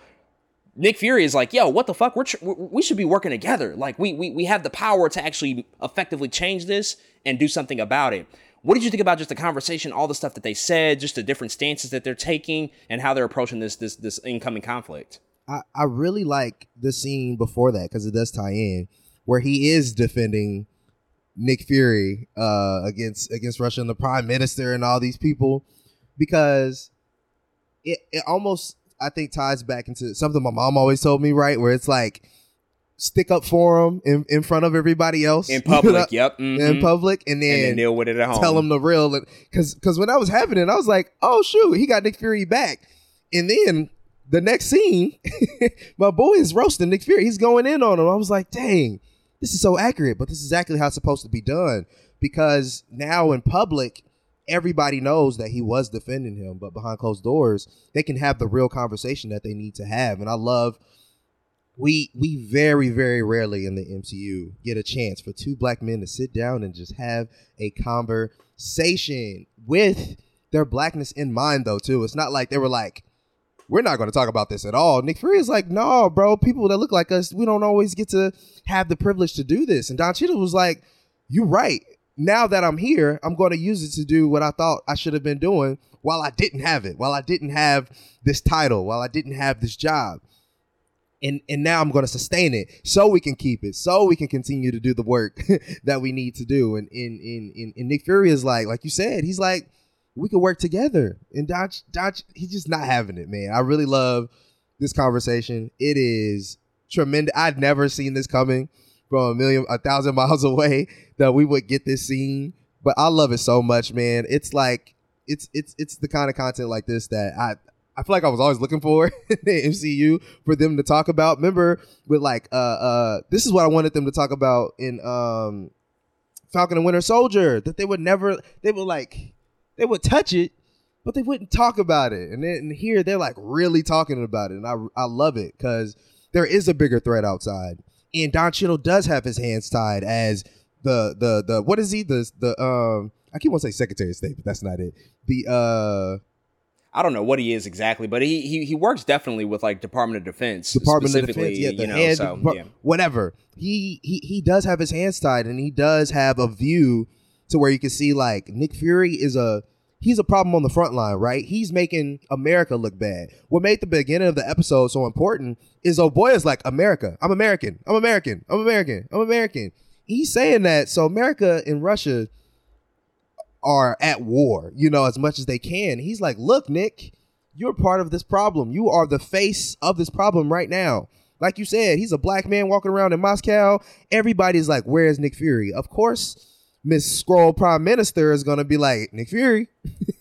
Nick Fury is like, yo, what the fuck? We're tr- we should be working together. Like, we, we we have the power to actually effectively change this and do something about it. What did you think about just the conversation, all the stuff that they said, just the different stances that they're taking, and how they're approaching this this this incoming conflict? I, I really like the scene before that because it does tie in where he is defending Nick Fury uh, against against Russia and the Prime Minister and all these people because it it almost I think ties back into something my mom always told me right where it's like stick up for him in, in front of everybody else In public, yep. in mhm. public and then, and then, deal with it at home. tell him the real because because when I was happening I was like oh shoot he got Nick Fury back and then the next scene my boy is roasting Nick Fury he's going in on him I was like dang this is so accurate, but this is exactly how it's supposed to be done. Because now in public, everybody knows that he was defending him, but behind closed doors, they can have the real conversation that they need to have. And I love we we very very rarely in the MCU get a chance for two black men to sit down and just have a conversation with their blackness in mind though too. It's not like they were like we're not going to talk about this at all. Nick Fury is like, no, bro, people that look like us, we don't always get to have the privilege to do this. And Don Cheadle was like, you're right. Now that I'm here, I'm going to use it to do what I thought I should have been doing while I didn't have it, while I didn't have this title, while I didn't have this job. And, and now I'm going to sustain it so we can keep it, so we can continue to do the work that we need to do. And in in, in Nick Fury is like, like you said, he's like, we could work together. And Dodge, Dodge, he's just not having it, man. I really love this conversation. It is tremendous. I'd never seen this coming from a million, a thousand miles away that we would get this scene. But I love it so much, man. It's like it's it's it's the kind of content like this that I I feel like I was always looking for in the MCU for them to talk about. Remember with like uh uh this is what I wanted them to talk about in um Falcon and Winter Soldier that they would never they were like they would touch it, but they wouldn't talk about it. And then and here they're like really talking about it, and I I love it because there is a bigger threat outside, and Don Cheadle does have his hands tied as the the the what is he the the um I keep want to say Secretary of State, but that's not it. The uh I don't know what he is exactly, but he he, he works definitely with like Department of Defense, Department of Defense, yeah, the you know, so, yeah. whatever. He he he does have his hands tied, and he does have a view to where you can see like Nick Fury is a he's a problem on the front line, right? He's making America look bad. What made the beginning of the episode so important is oh boy is like America. I'm American. I'm American. I'm American. I'm American. He's saying that so America and Russia are at war, you know, as much as they can. He's like, look, Nick, you're part of this problem. You are the face of this problem right now. Like you said, he's a black man walking around in Moscow. Everybody's like, where's Nick Fury? Of course, Miss Skrull Prime Minister is gonna be like, Nick Fury.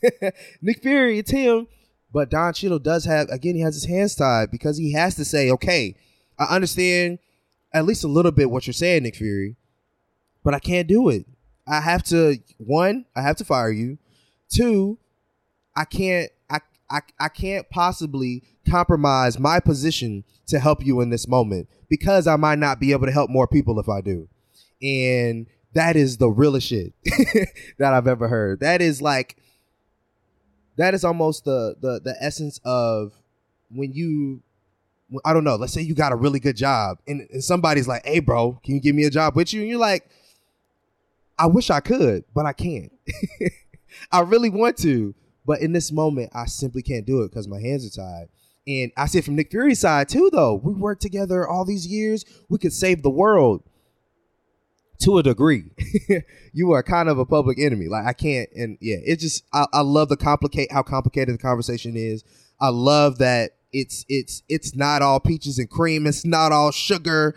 Nick Fury, it's him. But Don Cheadle does have again, he has his hands tied because he has to say, okay, I understand at least a little bit what you're saying, Nick Fury, but I can't do it. I have to one, I have to fire you. Two, I can't I I, I can't possibly compromise my position to help you in this moment because I might not be able to help more people if I do. And that is the realest shit that I've ever heard. That is like that is almost the the the essence of when you I don't know, let's say you got a really good job and, and somebody's like, "Hey bro, can you give me a job with you?" And you're like, "I wish I could, but I can't." I really want to, but in this moment I simply can't do it cuz my hands are tied. And I see it from Nick Fury's side too though. We worked together all these years. We could save the world to a degree. you are kind of a public enemy. Like I can't, and yeah, it just I, I love the complicate how complicated the conversation is. I love that it's it's it's not all peaches and cream. It's not all sugar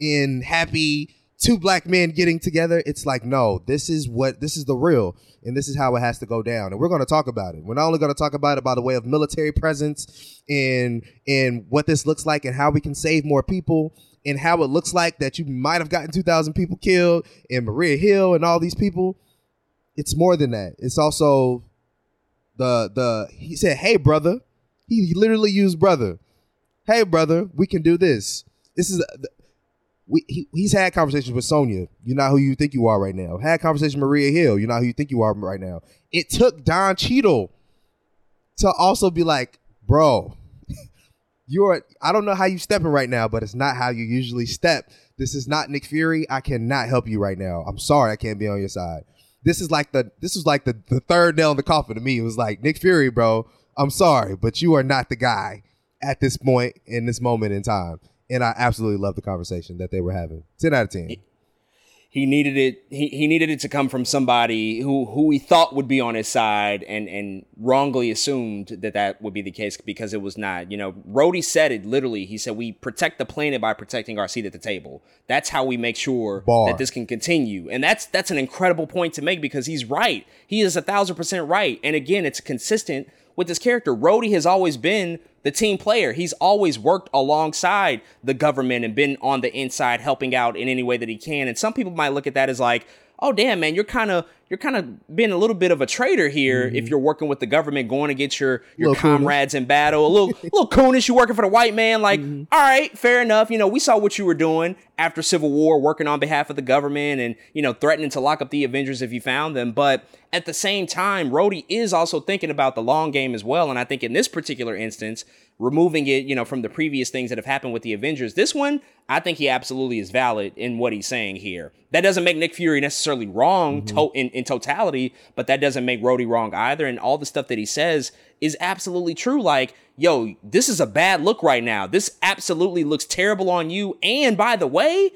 and happy two black men getting together. It's like no, this is what this is the real, and this is how it has to go down. And we're going to talk about it. We're not only going to talk about it by the way of military presence and and what this looks like and how we can save more people and how it looks like that you might have gotten 2,000 people killed and Maria Hill and all these people. It's more than that. It's also the the he said, "Hey brother." He literally used brother. "Hey brother, we can do this." This is we he, he's had conversations with Sonya. You're not who you think you are right now. Had conversation with Maria Hill. You're not who you think you are right now. It took Don Cheadle to also be like, "Bro, you're I don't know how you stepping right now, but it's not how you usually step. This is not Nick Fury. I cannot help you right now. I'm sorry I can't be on your side. This is like the this was like the, the third nail in the coffin to me. It was like Nick Fury, bro. I'm sorry, but you are not the guy at this point in this moment in time. And I absolutely love the conversation that they were having. Ten out of ten he needed it he, he needed it to come from somebody who who he thought would be on his side and and wrongly assumed that that would be the case because it was not you know Rhodey said it literally. He said we protect the planet by protecting our seat at the table. That's how we make sure Bar. that this can continue. And that's that's an incredible point to make because he's right. He is a thousand percent right. And again it's consistent with this character. Rhodey has always been the team player. He's always worked alongside the government and been on the inside helping out in any way that he can. And some people might look at that as like, oh damn man, you're kind of you're kind of being a little bit of a traitor here mm-hmm. if you're working with the government, going against your your comrades coonish. in battle. A little little coonish, you working for the white man. Like, mm-hmm. all right, fair enough. You know, we saw what you were doing after Civil War, working on behalf of the government and you know threatening to lock up the Avengers if you found them. But at the same time, Rhodey is also thinking about the long game as well. And I think in this particular instance, removing it, you know, from the previous things that have happened with the Avengers, this one, I think he absolutely is valid in what he's saying here. That doesn't make Nick Fury necessarily wrong mm-hmm. to- in, in totality, but that doesn't make Rhodey wrong either. And all the stuff that he says is absolutely true. Like, yo, this is a bad look right now. This absolutely looks terrible on you. And by the way,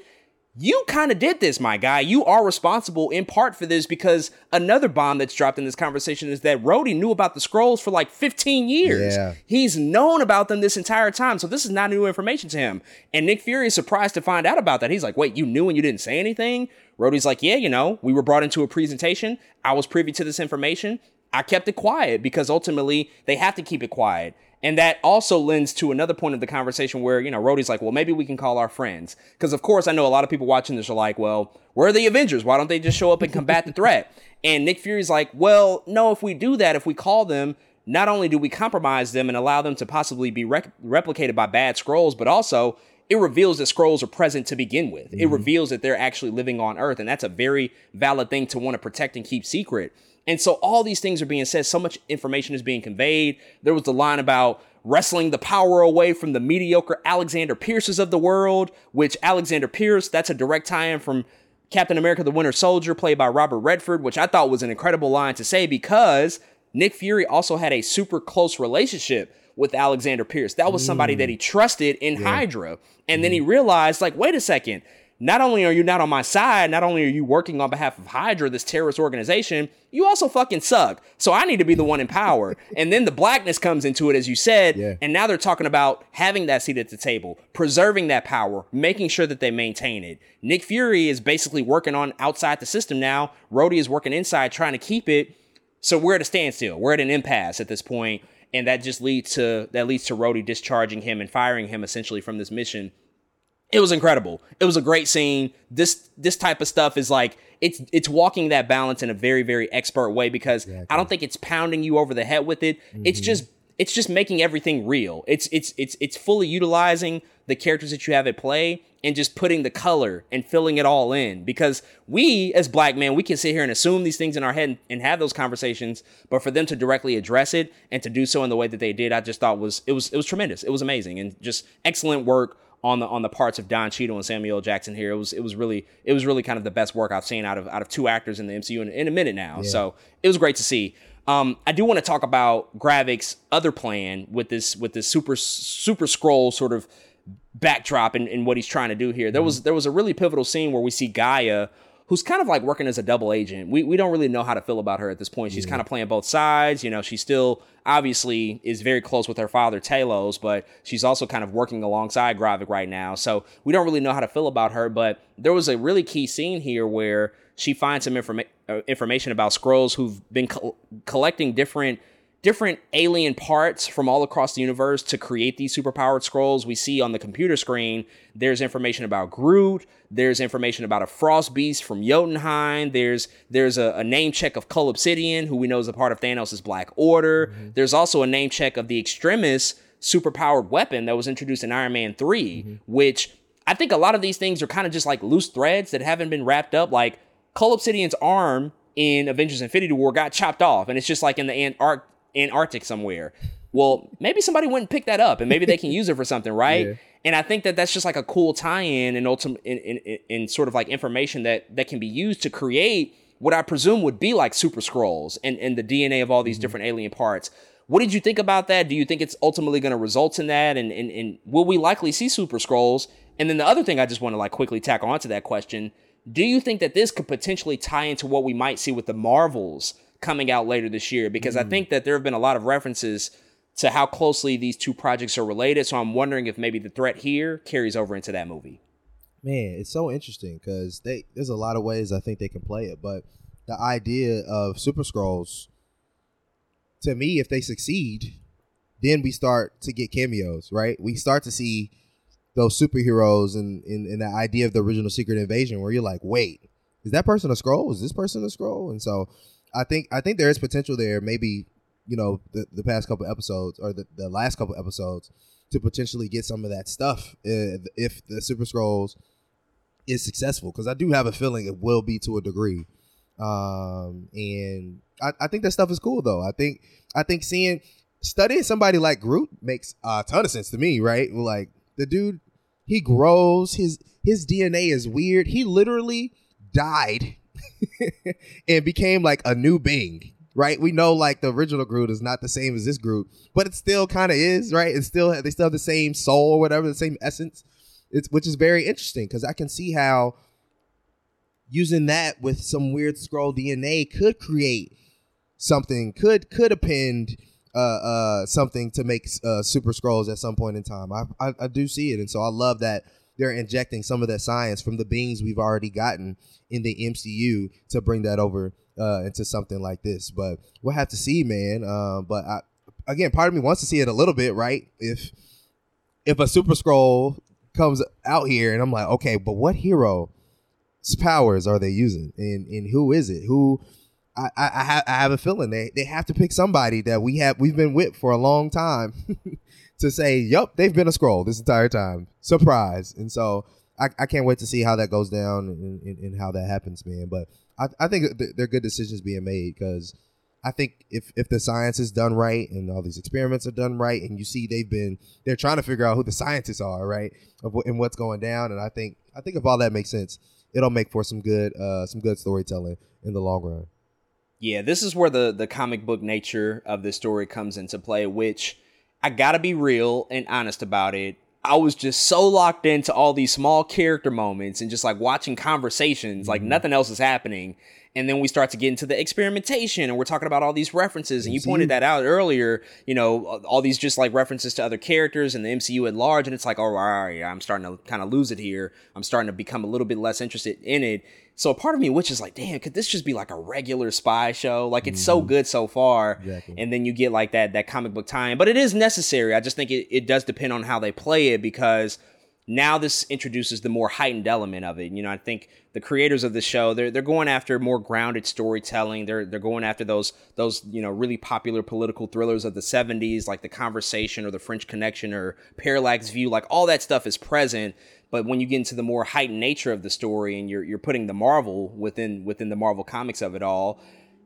you kind of did this, my guy. You are responsible in part for this because another bomb that's dropped in this conversation is that Rhodey knew about the Skrulls for like 15 years. Yeah. He's known about them this entire time. So this is not new information to him. And Nick Fury is surprised to find out about that. He's like, wait, you knew and you didn't say anything? Rhodey's like, yeah, you know, we were brought into a presentation. I was privy to this information. I kept it quiet because ultimately they have to keep it quiet. And that also lends to another point of the conversation where, you know, Rhodey's like, well, maybe we can call our friends. Because, of course, I know a lot of people watching this are like, well, where are the Avengers? Why don't they just show up and combat the threat? And Nick Fury's like, well, no, if we do that, if we call them, not only do we compromise them and allow them to possibly be rec- replicated by bad Skrulls, but also it reveals that Skrulls are present to begin with. Mm-hmm. It reveals that they're actually living on Earth. And that's a very valid thing to want to protect and keep secret. And so all these things are being said. So much information is being conveyed. There was the line about wrestling the power away from the mediocre Alexander Pierces of the world, which Alexander Pierce, that's a direct tie in from Captain America the Winter Soldier, played by Robert Redford, which I thought was an incredible line to say because Nick Fury also had a super close relationship with Alexander Pierce. That was somebody mm. that he trusted in yeah. Hydra. And mm. then he mm. realized, like, wait a second, not only are you not on my side, not only are you working on behalf of Hydra, this terrorist organization, you also fucking suck. So I need to be the one in power. and then the blackness comes into it, as you said. Yeah. And now they're talking about having that seat at the table, preserving that power, making sure that they maintain it. Nick Fury is basically working on outside the system now. Rhodey is working inside, trying to keep it. So we're at a standstill. We're at an impasse at this point, and that just leads to that leads to Rhodey discharging him and firing him essentially from this mission it was incredible. It was a great scene. This this type of stuff is like it's it's walking that balance in a very very expert way because exactly. I don't think it's pounding you over the head with it. Mm-hmm. It's just it's just making everything real. It's it's it's it's fully utilizing the characters that you have at play and just putting the color and filling it all in because we as black men we can sit here and assume these things in our head and, and have those conversations but for them to directly address it and to do so in the way that they did i just thought was it was it was tremendous it was amazing and just excellent work on the on the parts of Don Cheadle and Samuel Jackson here. It was it was really it was really kind of the best work I've seen out of out of two actors in the MCU in, in a minute now. Yeah. So it was great to see. Um, I do want to talk about Gravik's other plan with this with this super super Skrull sort of backdrop and, and what he's trying to do here. There mm-hmm. was there was a really pivotal scene where we see Gaia who's kind of like working as a double agent. We, we don't really know how to feel about her at this point. She's yeah. kind of playing both sides. You know, she still obviously is very close with her father, Talos, but she's also kind of working alongside Gravik right now. So we don't really know how to feel about her. But there was a really key scene here where she finds some informa- uh, information about Skrulls who've been co- collecting different – different alien parts from all across the universe to create these superpowered Skrulls. We see on the computer screen, there's information about Groot, there's information about a frost beast from Jotunheim, there's there's a, a name check of Cull Obsidian, who we know is a part of Thanos' Black Order. Mm-hmm. There's also a name check of the Extremis superpowered weapon that was introduced in Iron Man 3, mm-hmm. which I think a lot of these things are kind of just like loose threads that haven't been wrapped up. Like Cull Obsidian's arm in Avengers Infinity War got chopped off, and it's just like in the Antarctic Antarctic somewhere. Well, maybe somebody went and picked that up, and maybe they can use it for something, right? Yeah. And I think that that's just like a cool tie-in and ultimate in, in, in, sort of like information that that can be used to create what I presume would be like super Skrulls and, and the DNA of all these mm-hmm. different alien parts. What did you think about that? Do you think it's ultimately going to result in that? And, and, and will we likely see super Skrulls? And then the other thing I just want to like quickly tack onto that question. Do you think that this could potentially tie into what we might see with the Marvels coming out later this year because mm. I think that there have been a lot of references to how closely these two projects are related. So I'm wondering if maybe the threat here carries over into that movie. Man, it's so interesting because they there's a lot of ways I think they can play it, but the idea of Super Skrulls to me, if they succeed, then we start to get cameos, right? We start to see those superheroes and in, in, the idea of the original Secret Invasion, where you're like, wait, is that person a Skrull? Is this person a Skrull? And so I think I think there is potential there. Maybe you know the, the past couple episodes or the, the last couple episodes to potentially get some of that stuff if, if the Super Skrulls is successful because I do have a feeling it will be to a degree. Um, and I, I think that stuff is cool though. I think I think seeing studying somebody like Groot makes a ton of sense to me, right? Like the dude, he grows his his DNA is weird. He literally died and became like a new being, right? We know like the original Groot is not the same as this Groot, but it still kind of is, right? It's still they still have the same soul or whatever, the same essence. It's which is very interesting because I can see how using that with some weird Skrull DNA could create something, could could append uh, uh, something to make uh, Super Skrulls at some point in time. I, I, I do see it, and so I love that they're injecting some of that science from the beings we've already gotten in the MCU to bring that over uh, into something like this. But we'll have to see, man. Uh, but I, again, part of me wants to see it a little bit, right? If if a Super Skrull comes out here, and I'm like, okay, but what hero's powers are they using, and and who is it? Who I, I, I, have, a feeling they, they have to pick somebody that we have we've been with for a long time to say, "Yup, they've been a Skrull this entire time." Surprise! And so I, I can't wait to see how that goes down and, and, and how that happens, man. But I, I think they're good decisions being made because I think if if the science is done right and all these experiments are done right, and you see they've been they're trying to figure out who the scientists are, right, and what's going down, and I think I think if all that makes sense, it'll make for some good uh, some good storytelling in the long run. Yeah, this is where the the comic book nature of this story comes into play, which I gotta be real and honest about it. I was just so locked into all these small character moments and just like watching conversations, mm-hmm. like nothing else is happening. And then we start to get into the experimentation and we're talking about all these references. And you pointed that out earlier, you know, all these just like references to other characters and the MCU at large. And it's like, oh, all right, I'm starting to kind of lose it here. I'm starting to become a little bit less interested in it. So a part of me, which is like, damn, could this just be like a regular spy show? Like it's mm-hmm. so good so far, exactly. and then you get like that that comic book time. But it is necessary. I just think it, it does depend on how they play it because now this introduces the more heightened element of it. You know, I think the creators of the show they're they're going after more grounded storytelling. They're they're going after those those you know really popular political thrillers of the '70s, like The Conversation or The French Connection or Parallax View. Like all that stuff is present but when you get into the more heightened nature of the story and you're you're putting the Marvel within within the Marvel comics of it all,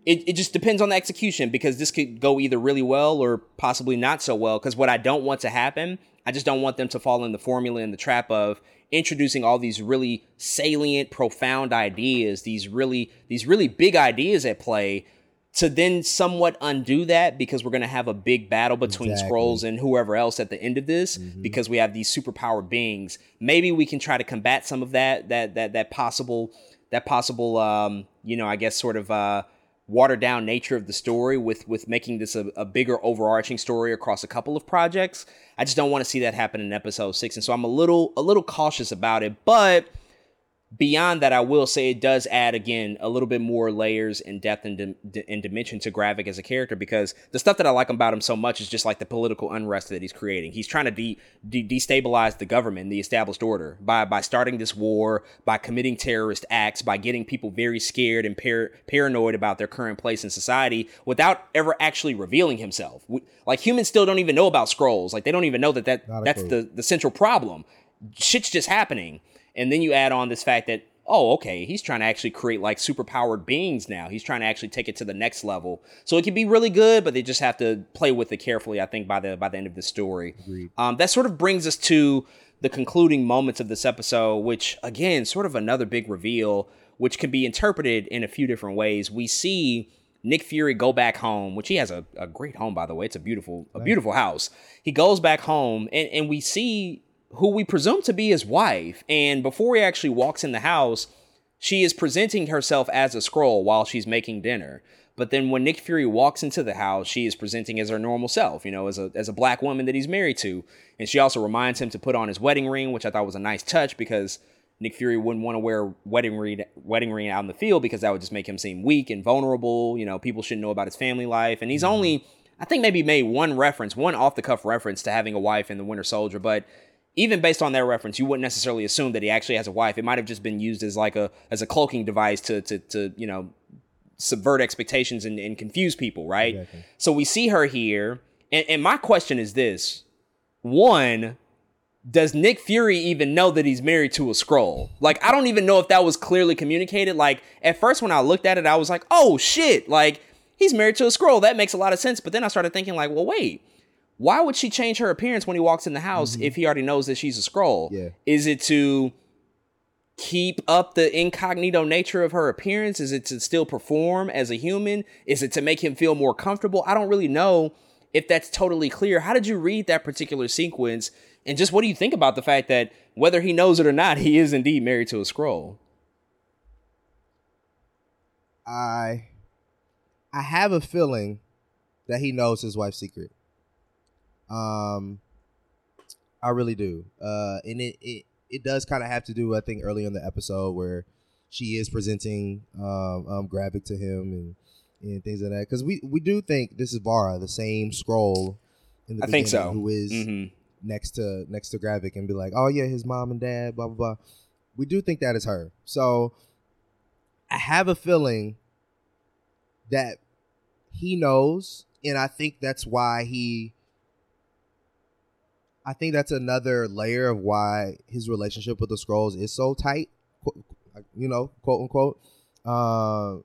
it, it just depends on the execution because this could go either really well or possibly not so well. Because what I don't want to happen, I just don't want them to fall in the formula and the trap of introducing all these really salient, profound ideas, these really these really big ideas at play to then somewhat undo that because we're going to have a big battle between exactly. Skrulls and whoever else at the end of this mm-hmm. because we have these superpowered beings maybe we can try to combat some of that that that that possible that possible um you know i guess sort of uh watered down nature of the story with with making this a, a bigger overarching story across a couple of projects. I just don't want to see that happen in episode six and so i'm a little a little cautious about it but beyond that, I will say it does add again a little bit more layers and depth and, di- and dimension to Gravik as a character because the stuff that I like about him so much is just like the political unrest that he's creating. He's trying to de- de- destabilize the government, the established order by by starting this war, by committing terrorist acts, by getting people very scared and par- paranoid about their current place in society without ever actually revealing himself. We, like humans still don't even know about Skrulls. Like they don't even know that that that's the the central problem. Shit's just happening and then you add on this fact that, oh, okay, he's trying to actually create like superpowered beings now. He's trying to actually take it to the next level. So it can be really good, but they just have to play with it carefully, I think, by the by the end of the story. Um, that sort of brings us to the concluding moments of this episode, which again, sort of another big reveal, which can be interpreted in a few different ways. We see Nick Fury go back home, which he has a, a great home, by the way. It's a beautiful, a beautiful house. He goes back home and, and we see who we presume to be his wife. And before he actually walks in the house, she is presenting herself as a Skrull while she's making dinner. But then when Nick Fury walks into the house, she is presenting as her normal self, you know, as a as a black woman that he's married to. And she also reminds him to put on his wedding ring, which I thought was a nice touch because Nick Fury wouldn't want to wear wedding ring wedding ring out in the field because that would just make him seem weak and vulnerable. You know, people shouldn't know about his family life. And he's mm-hmm. only I think maybe made one reference, one off the cuff reference to having a wife in the Winter Soldier, but even based on that reference, you wouldn't necessarily assume that he actually has a wife. It might have just been used as like a as a cloaking device to to to you know subvert expectations and, and confuse people, right? Exactly. So we see her here, and, and my question is this: one, does Nick Fury even know that he's married to a Skrull? Like, I don't even know if that was clearly communicated. Like, at first when I looked at it, I was like, oh shit, like he's married to a Skrull. That makes a lot of sense. But then I started thinking, like, well, wait, why would she change her appearance when he walks in the house mm-hmm. if he already knows that she's a Skrull? Yeah. Is it to keep up the incognito nature of her appearance? Is it to still perform as a human? Is it to make him feel more comfortable? I don't really know if that's totally clear. How did you read that particular sequence? And just what do you think about the fact that whether he knows it or not, he is indeed married to a Skrull? I I have a feeling that he knows his wife's secret. Um I really do. Uh and it it, it does kind of have to do I think early in the episode where she is presenting um, um Gravik to him and and things like that because we we do think this is Varra, the same Skrull in the I think so. who is mm-hmm next to next to Gravik and be like, oh yeah, his mom and dad, blah blah blah. We do think that is her. So I have a feeling that he knows, and I think that's why he. I think that's another layer of why his relationship with the Skrulls is so tight, you know, quote unquote. Uh,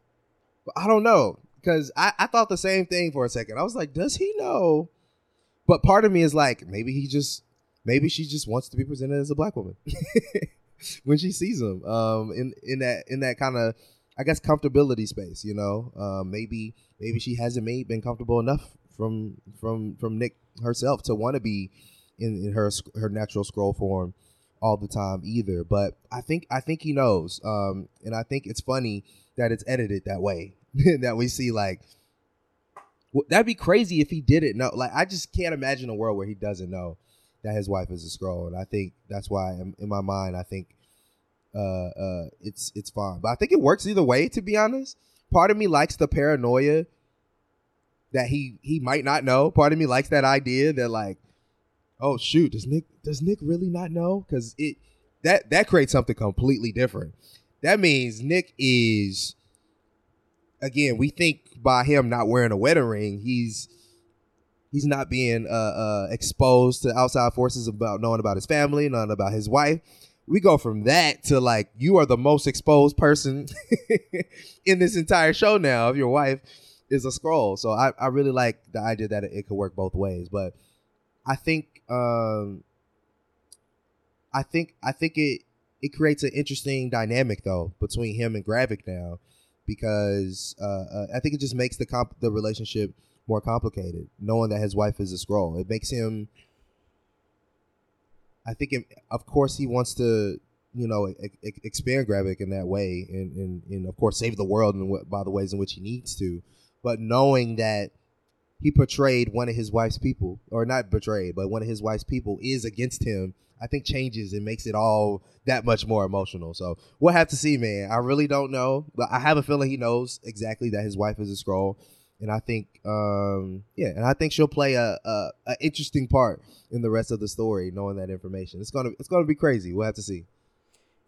but I don't know because I, I thought the same thing for a second. I was like, does he know but part of me is like, maybe he just, maybe she just wants to be presented as a black woman when she sees him. Um, in in that in that kind of, I guess, comfortability space. You know, um, maybe maybe she hasn't made been comfortable enough from from from Nick herself to want to be in, in her her natural Skrull form all the time either. But I think I think he knows, um, and I think it's funny that it's edited that way. that we see like that'd be crazy if he didn't know. Like, I just can't imagine a world where he doesn't know that his wife is a Skrull, and I think that's why, in, in my mind, I think uh, uh, it's it's fine. But I think it works either way. To be honest, part of me likes the paranoia that he he might not know. Part of me likes that idea that like, oh shoot, does Nick does Nick really not know? Because it that that creates something completely different. That means Nick is again, we think by him not wearing a wedding ring, he's he's not being uh, uh, exposed to outside forces about knowing about his family, knowing about his wife. We go from that to like you are the most exposed person in this entire show now. If your wife is a Skrull, so I, I really like the idea that it, it could work both ways. But I think um, I think I think it it creates an interesting dynamic though between him and Gravik now because uh, uh, I think it just makes the comp- the relationship more complicated, knowing that his wife is a Skrull. It makes him. I think, it, of course, he wants to, you know, expand Gravik in that way, and, and, and of course save the world in by the ways in which he needs to. But knowing that he portrayed one of his wife's people, or not betrayed, but one of his wife's people is against him I think changes and makes it all that much more emotional. So we'll have to see, man. I really don't know, but I have a feeling he knows exactly that his wife is a Skrull, and I think, um, yeah, and I think she'll play a, a, a interesting part in the rest of the story, knowing that information. It's gonna it's gonna be crazy. We'll have to see.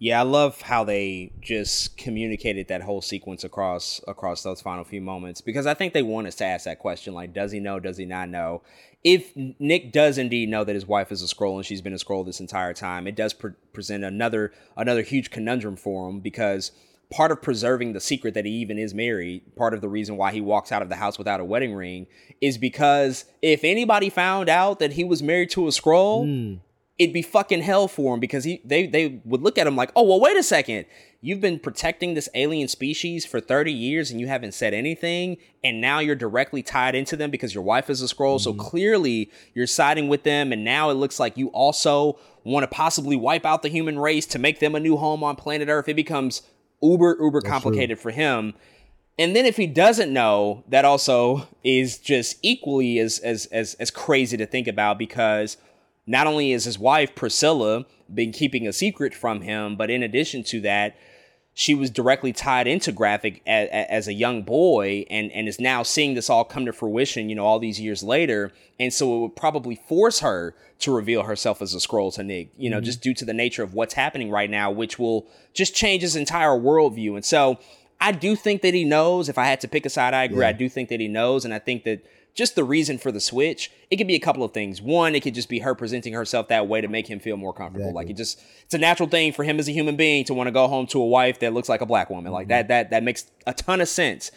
Yeah, I love how they just communicated that whole sequence across across those final few moments because I think they want us to ask that question like does he know, does he not know? If Nick does indeed know that his wife is a Skrull and she's been a Skrull this entire time, it does pre- present another another huge conundrum for him because part of preserving the secret that he even is married, part of the reason why he walks out of the house without a wedding ring is because if anybody found out that he was married to a Skrull, mm it'd be fucking hell for him because he they they would look at him like, oh well, wait a second, you've been protecting this alien species for thirty years and you haven't said anything, and now you're directly tied into them because your wife is a Skrull, Mm-hmm. So clearly you're siding with them, and now it looks like you also want to possibly wipe out the human race to make them a new home on planet Earth. It becomes uber uber That's complicated true. for him. And then if he doesn't know, that also is just equally as as as as crazy to think about because not only is his wife Priscilla been keeping a secret from him, but in addition to that, she was directly tied into Gravik as, as, a young boy and, and is now seeing this all come to fruition, you know, all these years later. And so it would probably force her to reveal herself as a Skrull to Nick, you know, mm-hmm. just due to the nature of what's happening right now, which will just change his entire worldview. And so I do think that he knows. If I had to pick a side, I agree. Yeah. I do think that he knows. And I think that just the reason for the switch, it could be a couple of things. One, it could just be her presenting herself that way to make him feel more comfortable. Exactly. Like it just it's a natural thing for him as a human being to want to go home to a wife that looks like a black woman. Like mm-hmm. that that that makes a ton of sense.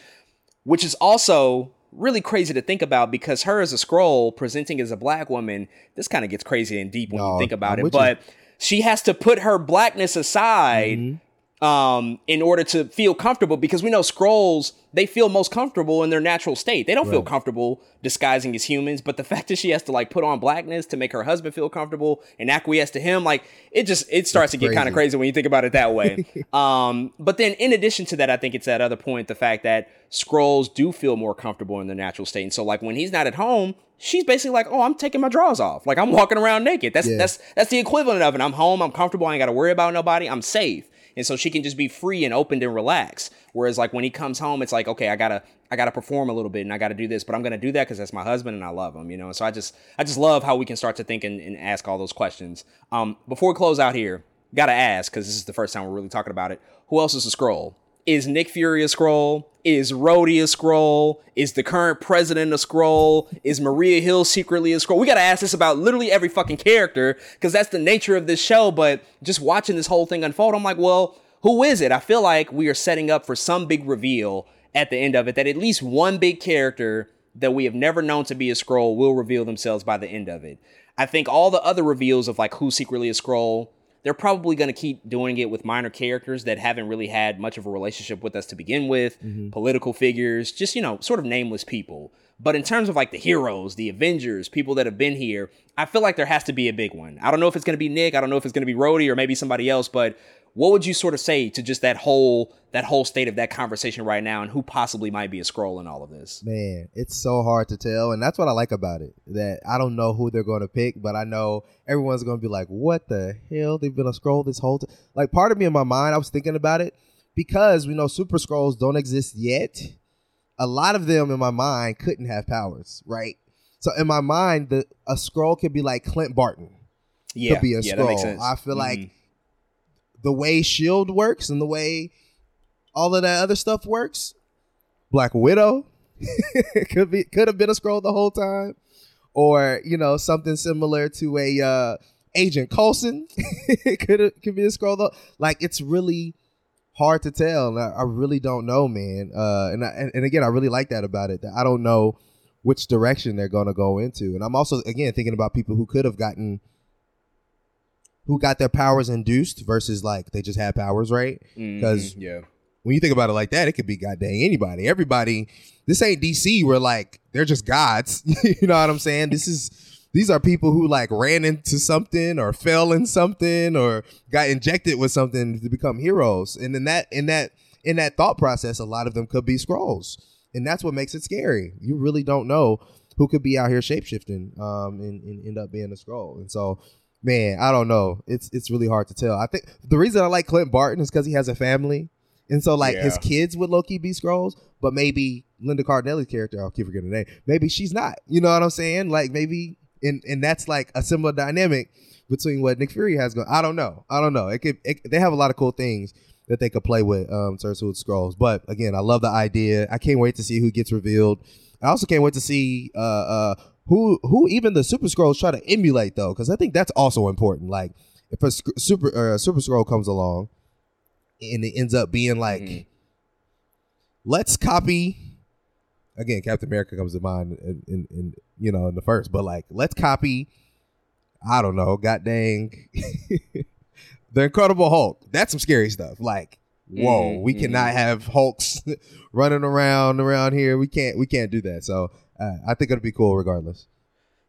Which is also really crazy to think about because her as a Skrull presenting as a black woman, this kind of gets crazy and deep when no, you think about it. But she has to put her blackness aside mm-hmm um, in order to feel comfortable because we know Skrulls they feel most comfortable in their natural state. They don't right. feel comfortable disguising as humans, but the fact that she has to like put on blackness to make her husband feel comfortable and acquiesce to him, like it just it starts That's to get kind of crazy when you think about it that way. um, but then in addition to that, I think it's that other point, the fact that Skrulls do feel more comfortable in their natural state. And so like when he's not at home, she's basically like, "Oh, I'm taking my drawers off. Like I'm walking around naked. That's yeah. that's that's the equivalent of it. I'm home. I'm comfortable. I ain't got to worry about nobody. I'm safe." And so she can just be free and open and relax. Whereas like when he comes home, it's like okay, I gotta I gotta perform a little bit and I gotta do this, but I'm gonna do that because that's my husband and I love him, you know. So I just I just love how we can start to think and, and ask all those questions. Um, before we close out here, gotta ask because this is the first time we're really talking about it. Who else is a Skrull? Is Nick Fury a Skrull? Is Rhodey a Skrull? Is the current president a Skrull? Is Maria Hill secretly a Skrull? We gotta ask this about literally every fucking character because that's the nature of this show. But just watching this whole thing unfold, I'm like, well, who is it? I feel like we are setting up for some big reveal at the end of it that at least one big character that we have never known to be a Skrull will reveal themselves by the end of it. I think all the other reveals of like who's secretly a Skrull they're probably going to keep doing it with minor characters that haven't really had much of a relationship with us to begin with, mm-hmm. political figures, just, you know, sort of nameless people. But in terms of like the heroes, the Avengers, people that have been here, I feel like there has to be a big one. I don't know if it's going to be Nick, I don't know if it's going to be Rhodey or maybe somebody else, but what would you sort of say to just that whole that whole state of that conversation right now and who possibly might be a Skrull in all of this? Man it's so hard to tell and that's what i like about it that i don't know who they're going to pick but i know everyone's going to be like what the hell? They've been a Skrull this whole time like part of me in my mind i was thinking about it because we know super Skrulls don't exist yet. A lot of them in my mind couldn't have powers right? So in my mind the a Skrull could be like clint barton. Yeah could be a yeah, Skrull i feel mm-hmm. like the way Shield works and the way all of that other stuff works, Black Widow could be could have been a Skrull the whole time, or you know something similar to a uh, Agent Coulson could could be a Skrull. though. Like it's really hard to tell. I, I, really don't know, man. Uh, and, I, and and again, I really like that about it. That I don't know which direction they're gonna go into, and I'm also again thinking about people who could have gotten who got their powers induced versus like they just had powers, right? Because mm-hmm, yeah, when you think about it like that, it could be goddamn anybody, everybody. This ain't DC where like they're just gods. you know what I'm saying? This is these are people who like ran into something or fell in something or got injected with something to become heroes. And in that in that in that thought process, a lot of them could be Skrulls. And that's what makes it scary. You really don't know who could be out here shapeshifting um, and, and end up being a Skrull. And so man, I don't know. It's it's really hard to tell. I think the reason I like Clint Barton is because he has a family, and so like yeah. his kids would low key be Skrulls, but maybe Linda Cardellini's character, I'll keep forgetting the name. Maybe she's not. You know what I'm saying? Like maybe, and and that's like a similar dynamic between what Nick Fury has going. I don't know. I don't know. It could. It, they have a lot of cool things that they could play with um terms with Skrulls. But again, I love the idea. I can't wait to see who gets revealed. I also can't wait to see uh uh who who even the Super Skrulls try to emulate though, because I think that's also important. Like if a super uh, Super Skrull comes along and it ends up being like, mm-hmm. let's copy. Again, Captain America comes to mind, in, in, in, you know in the first, but like let's copy. I don't know, god dang, the Incredible Hulk. That's some scary stuff. Like whoa, mm-hmm. we cannot mm-hmm. have Hulks running around around here. We can't we can't do that. So uh, I think it'll be cool regardless.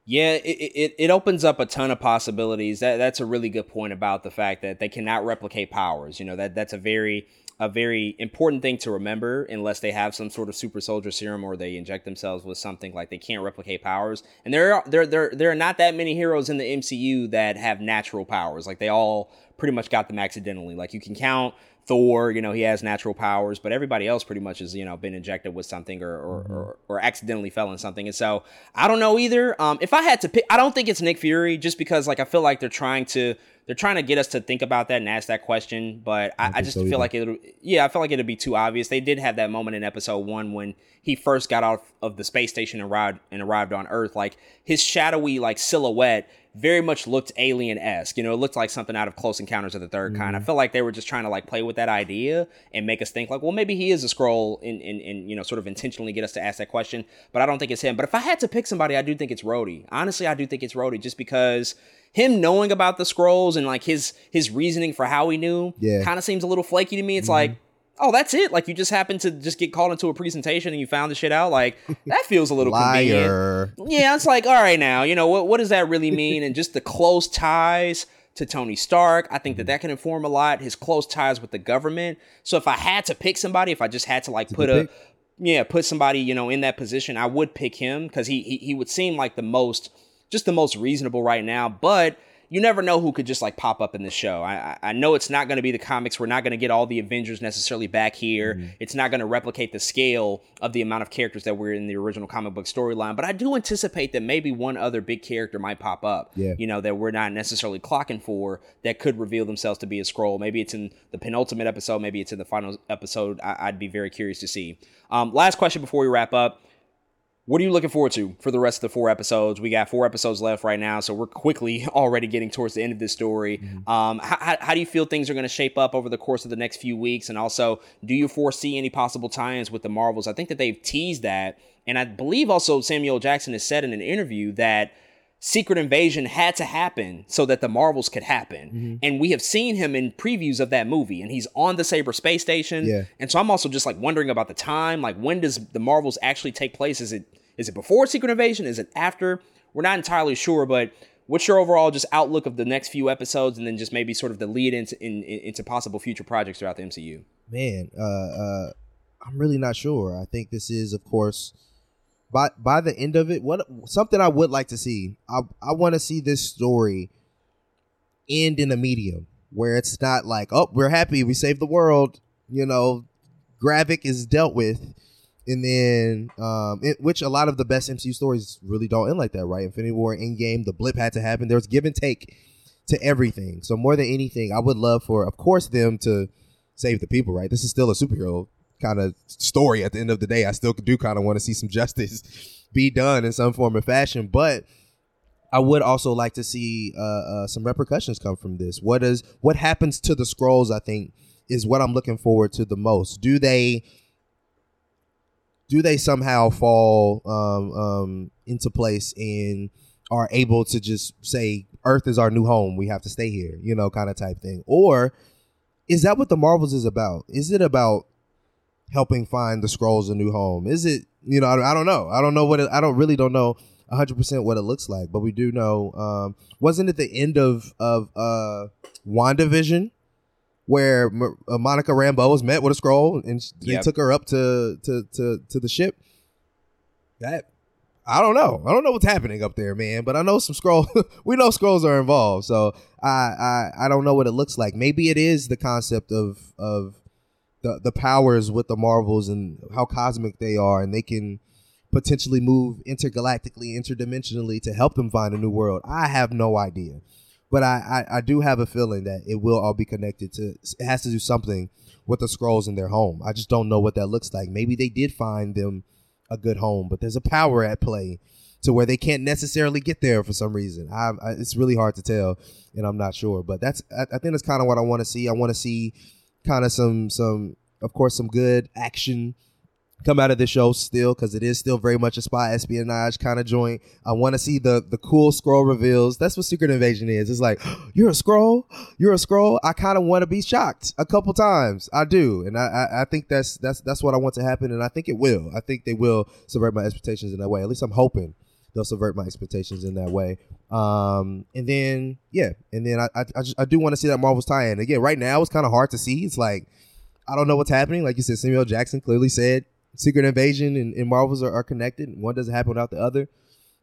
Yeah, it, it, it opens up a ton of possibilities. That that's a really good point about the fact that they cannot replicate powers. You know that that's a very a very important thing to remember unless they have some sort of super soldier serum or they inject themselves with something like they can't replicate powers. And there are there there there are not that many heroes in the MCU that have natural powers. Like they all pretty much got them accidentally. Like you can count Thor, you know, he has natural powers, but everybody else pretty much has, you know, been injected with something or or, mm-hmm. or, or, accidentally fell in something. And so I don't know either. Um, if I had to pick, I don't think it's Nick Fury just because like I feel like they're trying to they're trying to get us to think about that and ask that question. But I, I, I just so feel either. like it. Yeah, I feel like it'd be too obvious. They did have that moment in episode one when he first got off of the space station and arrived and arrived on Earth. Like his shadowy like silhouette very much looked alien esque. You know, it looked like something out of Close Encounters of the 3rd mm-hmm. Kind. I feel like they were just trying to like play with that idea and make us think like, well, maybe he is a scroll and, and, and you know, sort of intentionally get us to ask that question. But I don't think it's him. But if I had to pick somebody, I do think it's Rhodey. Honestly, I do think it's Rhodey just because him knowing about the Skrulls and like his his reasoning for how he knew yeah. kind of seems a little flaky to me. It's mm-hmm. like oh, that's it. Like you just happened to just get called into a presentation and you found the shit out. Like that feels a little convenient. Yeah, it's like, all right, now, you know, what, what does that really mean? And just the close ties to Tony Stark, I think that that can inform a lot. His close ties with the government. So if I had to pick somebody, if I just had to like put a, pick? yeah, put somebody, you know, in that position, I would pick him because he, he he would seem like the most, just the most reasonable right now. But you never know who could just like pop up in this show. I, I know it's not going to be the comics. We're not going to get all the Avengers necessarily back here. Mm-hmm. It's not going to replicate the scale of the amount of characters that were in the original comic book storyline. But I do anticipate that maybe one other big character might pop up. Yeah. You know that we're not necessarily clocking for that could reveal themselves to be a Skrull. Maybe it's in the penultimate episode. Maybe it's in the final episode. I, would be very curious to see. Um, last question before we wrap up what are you looking forward to for the rest of the four episodes? We got four episodes left right now, so we're quickly already getting towards the end of this story. Mm-hmm. Um, how, how, do you feel things are going to shape up over the course of the next few weeks? And also, do you foresee any possible tie-ins with the Marvels? I think that they've teased that, and I believe also Samuel Jackson has said in an interview that Secret Invasion had to happen so that the Marvels could happen. Mm-hmm. And we have seen him in previews of that movie, and he's on the Saber space station. Yeah. And so I'm also just like wondering about the time. Like, when does the Marvels actually take place? Is it is it before Secret Invasion? Is it after? We're not entirely sure, but what's your overall just outlook of the next few episodes, and then just maybe sort of the lead into in, into possible future projects throughout the MCU? Man, uh, uh, I'm really not sure. I think this is, of course by by the end of it, what something I would like to see. I I want to see this story end in a medium where it's not like, oh, we're happy, we saved the world, you know, Gravik is dealt with, and then um, it, which a lot of the best MCU stories really don't end like that, right? Infinity War, Endgame, the blip had to happen. There was give and take to everything. So more than anything, I would love for, of course, them to save the people, right? This is still a superhero kind of story at the end of the day. I still do kind of want to see some justice be done in some form or fashion, but I would also like to see uh, uh, some repercussions come from this. What is what happens to the Skrulls? I think is what I'm looking forward to the most. Do they do they somehow fall um, um, into place and are able to just say Earth is our new home? We have to stay here, you know, kind of type thing, or is that what the Marvels is about? Is it about helping find the Skrulls a new home? Is it you know I, I don't know I don't know what it, I don't really don't know 100 percent what it looks like, but we do know um, wasn't it the end of of uh, WandaVision where uh, Monica Rambeau was met with a Skrull and they yep. took her up to, to to to the ship. That I don't know. I don't know what's happening up there, man. But I know some Skrull. we know Skrulls are involved, so I, I I don't know what it looks like. Maybe it is the concept of of the the powers with the Marvels and how cosmic they are, and they can potentially move intergalactically, interdimensionally to help them find a new world. I have no idea, but I, I, I do have a feeling that it will all be connected to. It has to do something with the Skrulls in their home. I just don't know what that looks like. Maybe they did find them a good home, but there's a power at play to where they can't necessarily get there for some reason. I, I it's really hard to tell, and I'm not sure. But that's I, I think that's kind of what I want to see. I want to see kind of some some of course some good action come out of the show still because it is still very much a spy espionage kind of joint. I want to see the the cool Skrull reveals. That's what Secret Invasion is. It's like you're a Skrull, you're a Skrull. I kind of want to be shocked a couple times. I do, and I, I, I think that's that's that's what I want to happen, and I think it will. I think they will subvert my expectations in that way. At least I'm hoping they'll subvert my expectations in that way. Um, and then yeah, and then I I, I, just, I do want to see that Marvel's tie-in again. Right now, it's kind of hard to see. It's like I don't know what's happening. Like you said, Samuel Jackson clearly said Secret Invasion and, and Marvels are, are connected. One doesn't happen without the other.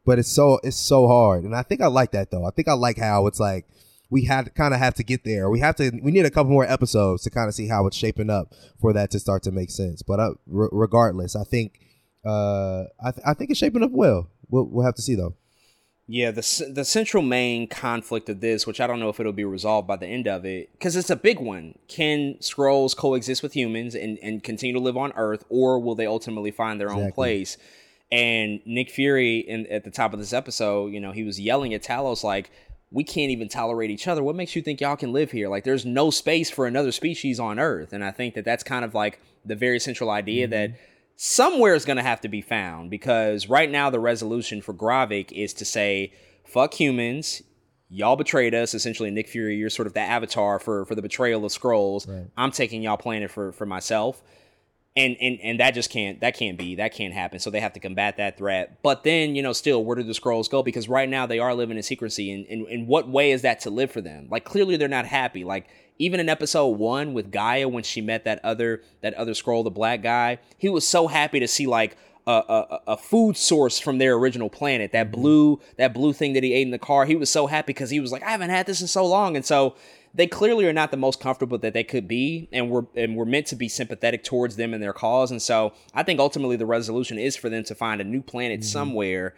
But it's so it's so hard. And I think I like that though. I think I like how it's like we had kind of have to get there. We have to. We need a couple more episodes to kind of see how it's shaping up for that to start to make sense. But uh, r- regardless, I think uh, I, th- I think it's shaping up well. We'll, we'll have to see though. Yeah, the the central main conflict of this, which I don't know if it'll be resolved by the end of it, because it's a big one. Can Skrulls coexist with humans and, and continue to live on Earth, or will they ultimately find their exactly. own place? And Nick Fury, in, at the top of this episode, you know, he was yelling at Talos like, "We can't even tolerate each other. What makes you think y'all can live here? Like, there's no space for another species on Earth." And I think that that's kind of like the very central idea mm-hmm. that somewhere is going to have to be found because right now the resolution for Gravik is to say, fuck humans. Y'all betrayed us. Essentially, Nick Fury, you're sort of the avatar for, for the betrayal of Skrulls. Right. I'm taking y'all planet for, for myself. And, and and that just can't that can't be that can't happen so they have to combat that threat but then you know still where do the Skrulls go because right now they are living in secrecy and in, in what way is that to live for them like clearly they're not happy like even in episode one with G'iah when she met that other that other Skrull, the black guy, he was so happy to see like a, a, a, food source from their original planet. That mm-hmm. blue that blue thing that he ate in the car. He was so happy because he was like, I haven't had this in so long, and so they clearly are not the most comfortable that they could be, and we're and we're meant to be sympathetic towards them and their cause. And so I think ultimately the resolution is for them to find a new planet mm-hmm. somewhere.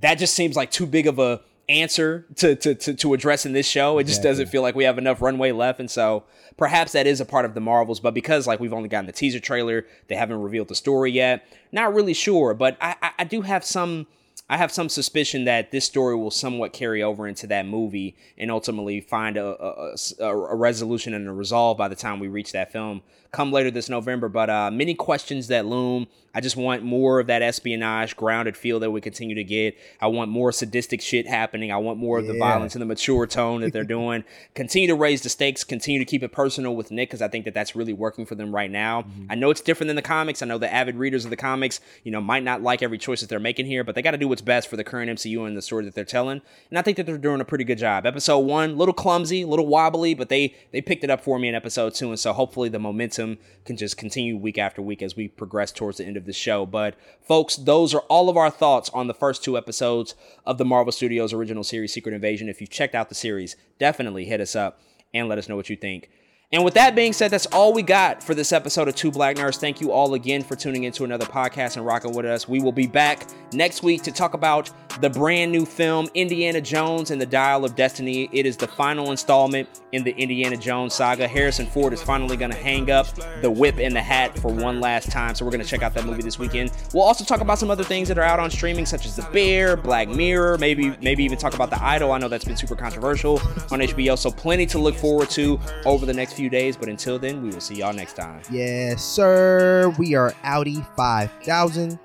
That just seems like too big of a answer to, to, to, to address in this show. It just exactly. doesn't feel like we have enough runway left. And so perhaps that is a part of the Marvels, but because like we've only gotten the teaser trailer, they haven't revealed the story yet. Not really sure, but I, I, I do have some I have some suspicion that this story will somewhat carry over into that movie and ultimately find a, a, a, a resolution and a resolve by the time we reach that film come later this November. But uh, many questions that loom. I just want more of that espionage, grounded feel that we continue to get. I want more sadistic shit happening. I want more of the violence and the mature tone that they're doing. continue to raise the stakes. Continue to keep it personal with Nick because I think that that's really working for them right now. Mm-hmm. I know it's different than the comics. I know the avid readers of the comics, you know, might not like every choice that they're making here, but they got to do what's best for the current MCU and the story that they're telling. And I think that they're doing a pretty good job. Episode one, little clumsy, little wobbly, but they they picked it up for me in episode two, and so hopefully the momentum can just continue week after week as we progress towards the end of the show. But folks, those are all of our thoughts on the first two episodes of the Marvel Studios original series Secret Invasion. If you've checked out the series, definitely hit us up and let us know what you think. And with that being said, that's all we got for this episode of Two Black Nerds. Thank you all again for tuning into another podcast and rocking with us. We will be back next week to talk about the brand new film Indiana Jones and the Dial of Destiny. It is the final installment in the Indiana Jones saga. Harrison Ford is finally going to hang up the whip and the hat for one last time. So we're going to check out that movie this weekend. We'll also talk about some other things that are out on streaming, such as The Bear, Black Mirror, maybe maybe even talk about The Idol. I know that's been super controversial on HBO. So plenty to look forward to over the next few few days. But until then, we will see y'all next time. Yes, sir. We are Audi 5000.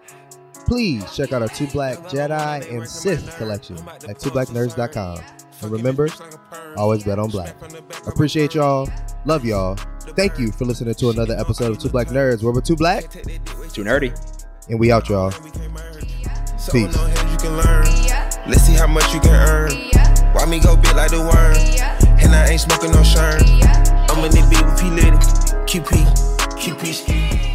Please check out our Two Black Jedi and Sith collection at twoblacknerds.com. And remember, always bet on black. Appreciate y'all. Love y'all. Thank you for listening to another episode of Two Black Nerds, where we're too black, too nerdy. And we out, y'all. Peace. Let's see how much you can earn. Why me go big like the worm? And I ain't smoking no shirt. I'm in the bed with P. Letty, QP, QP.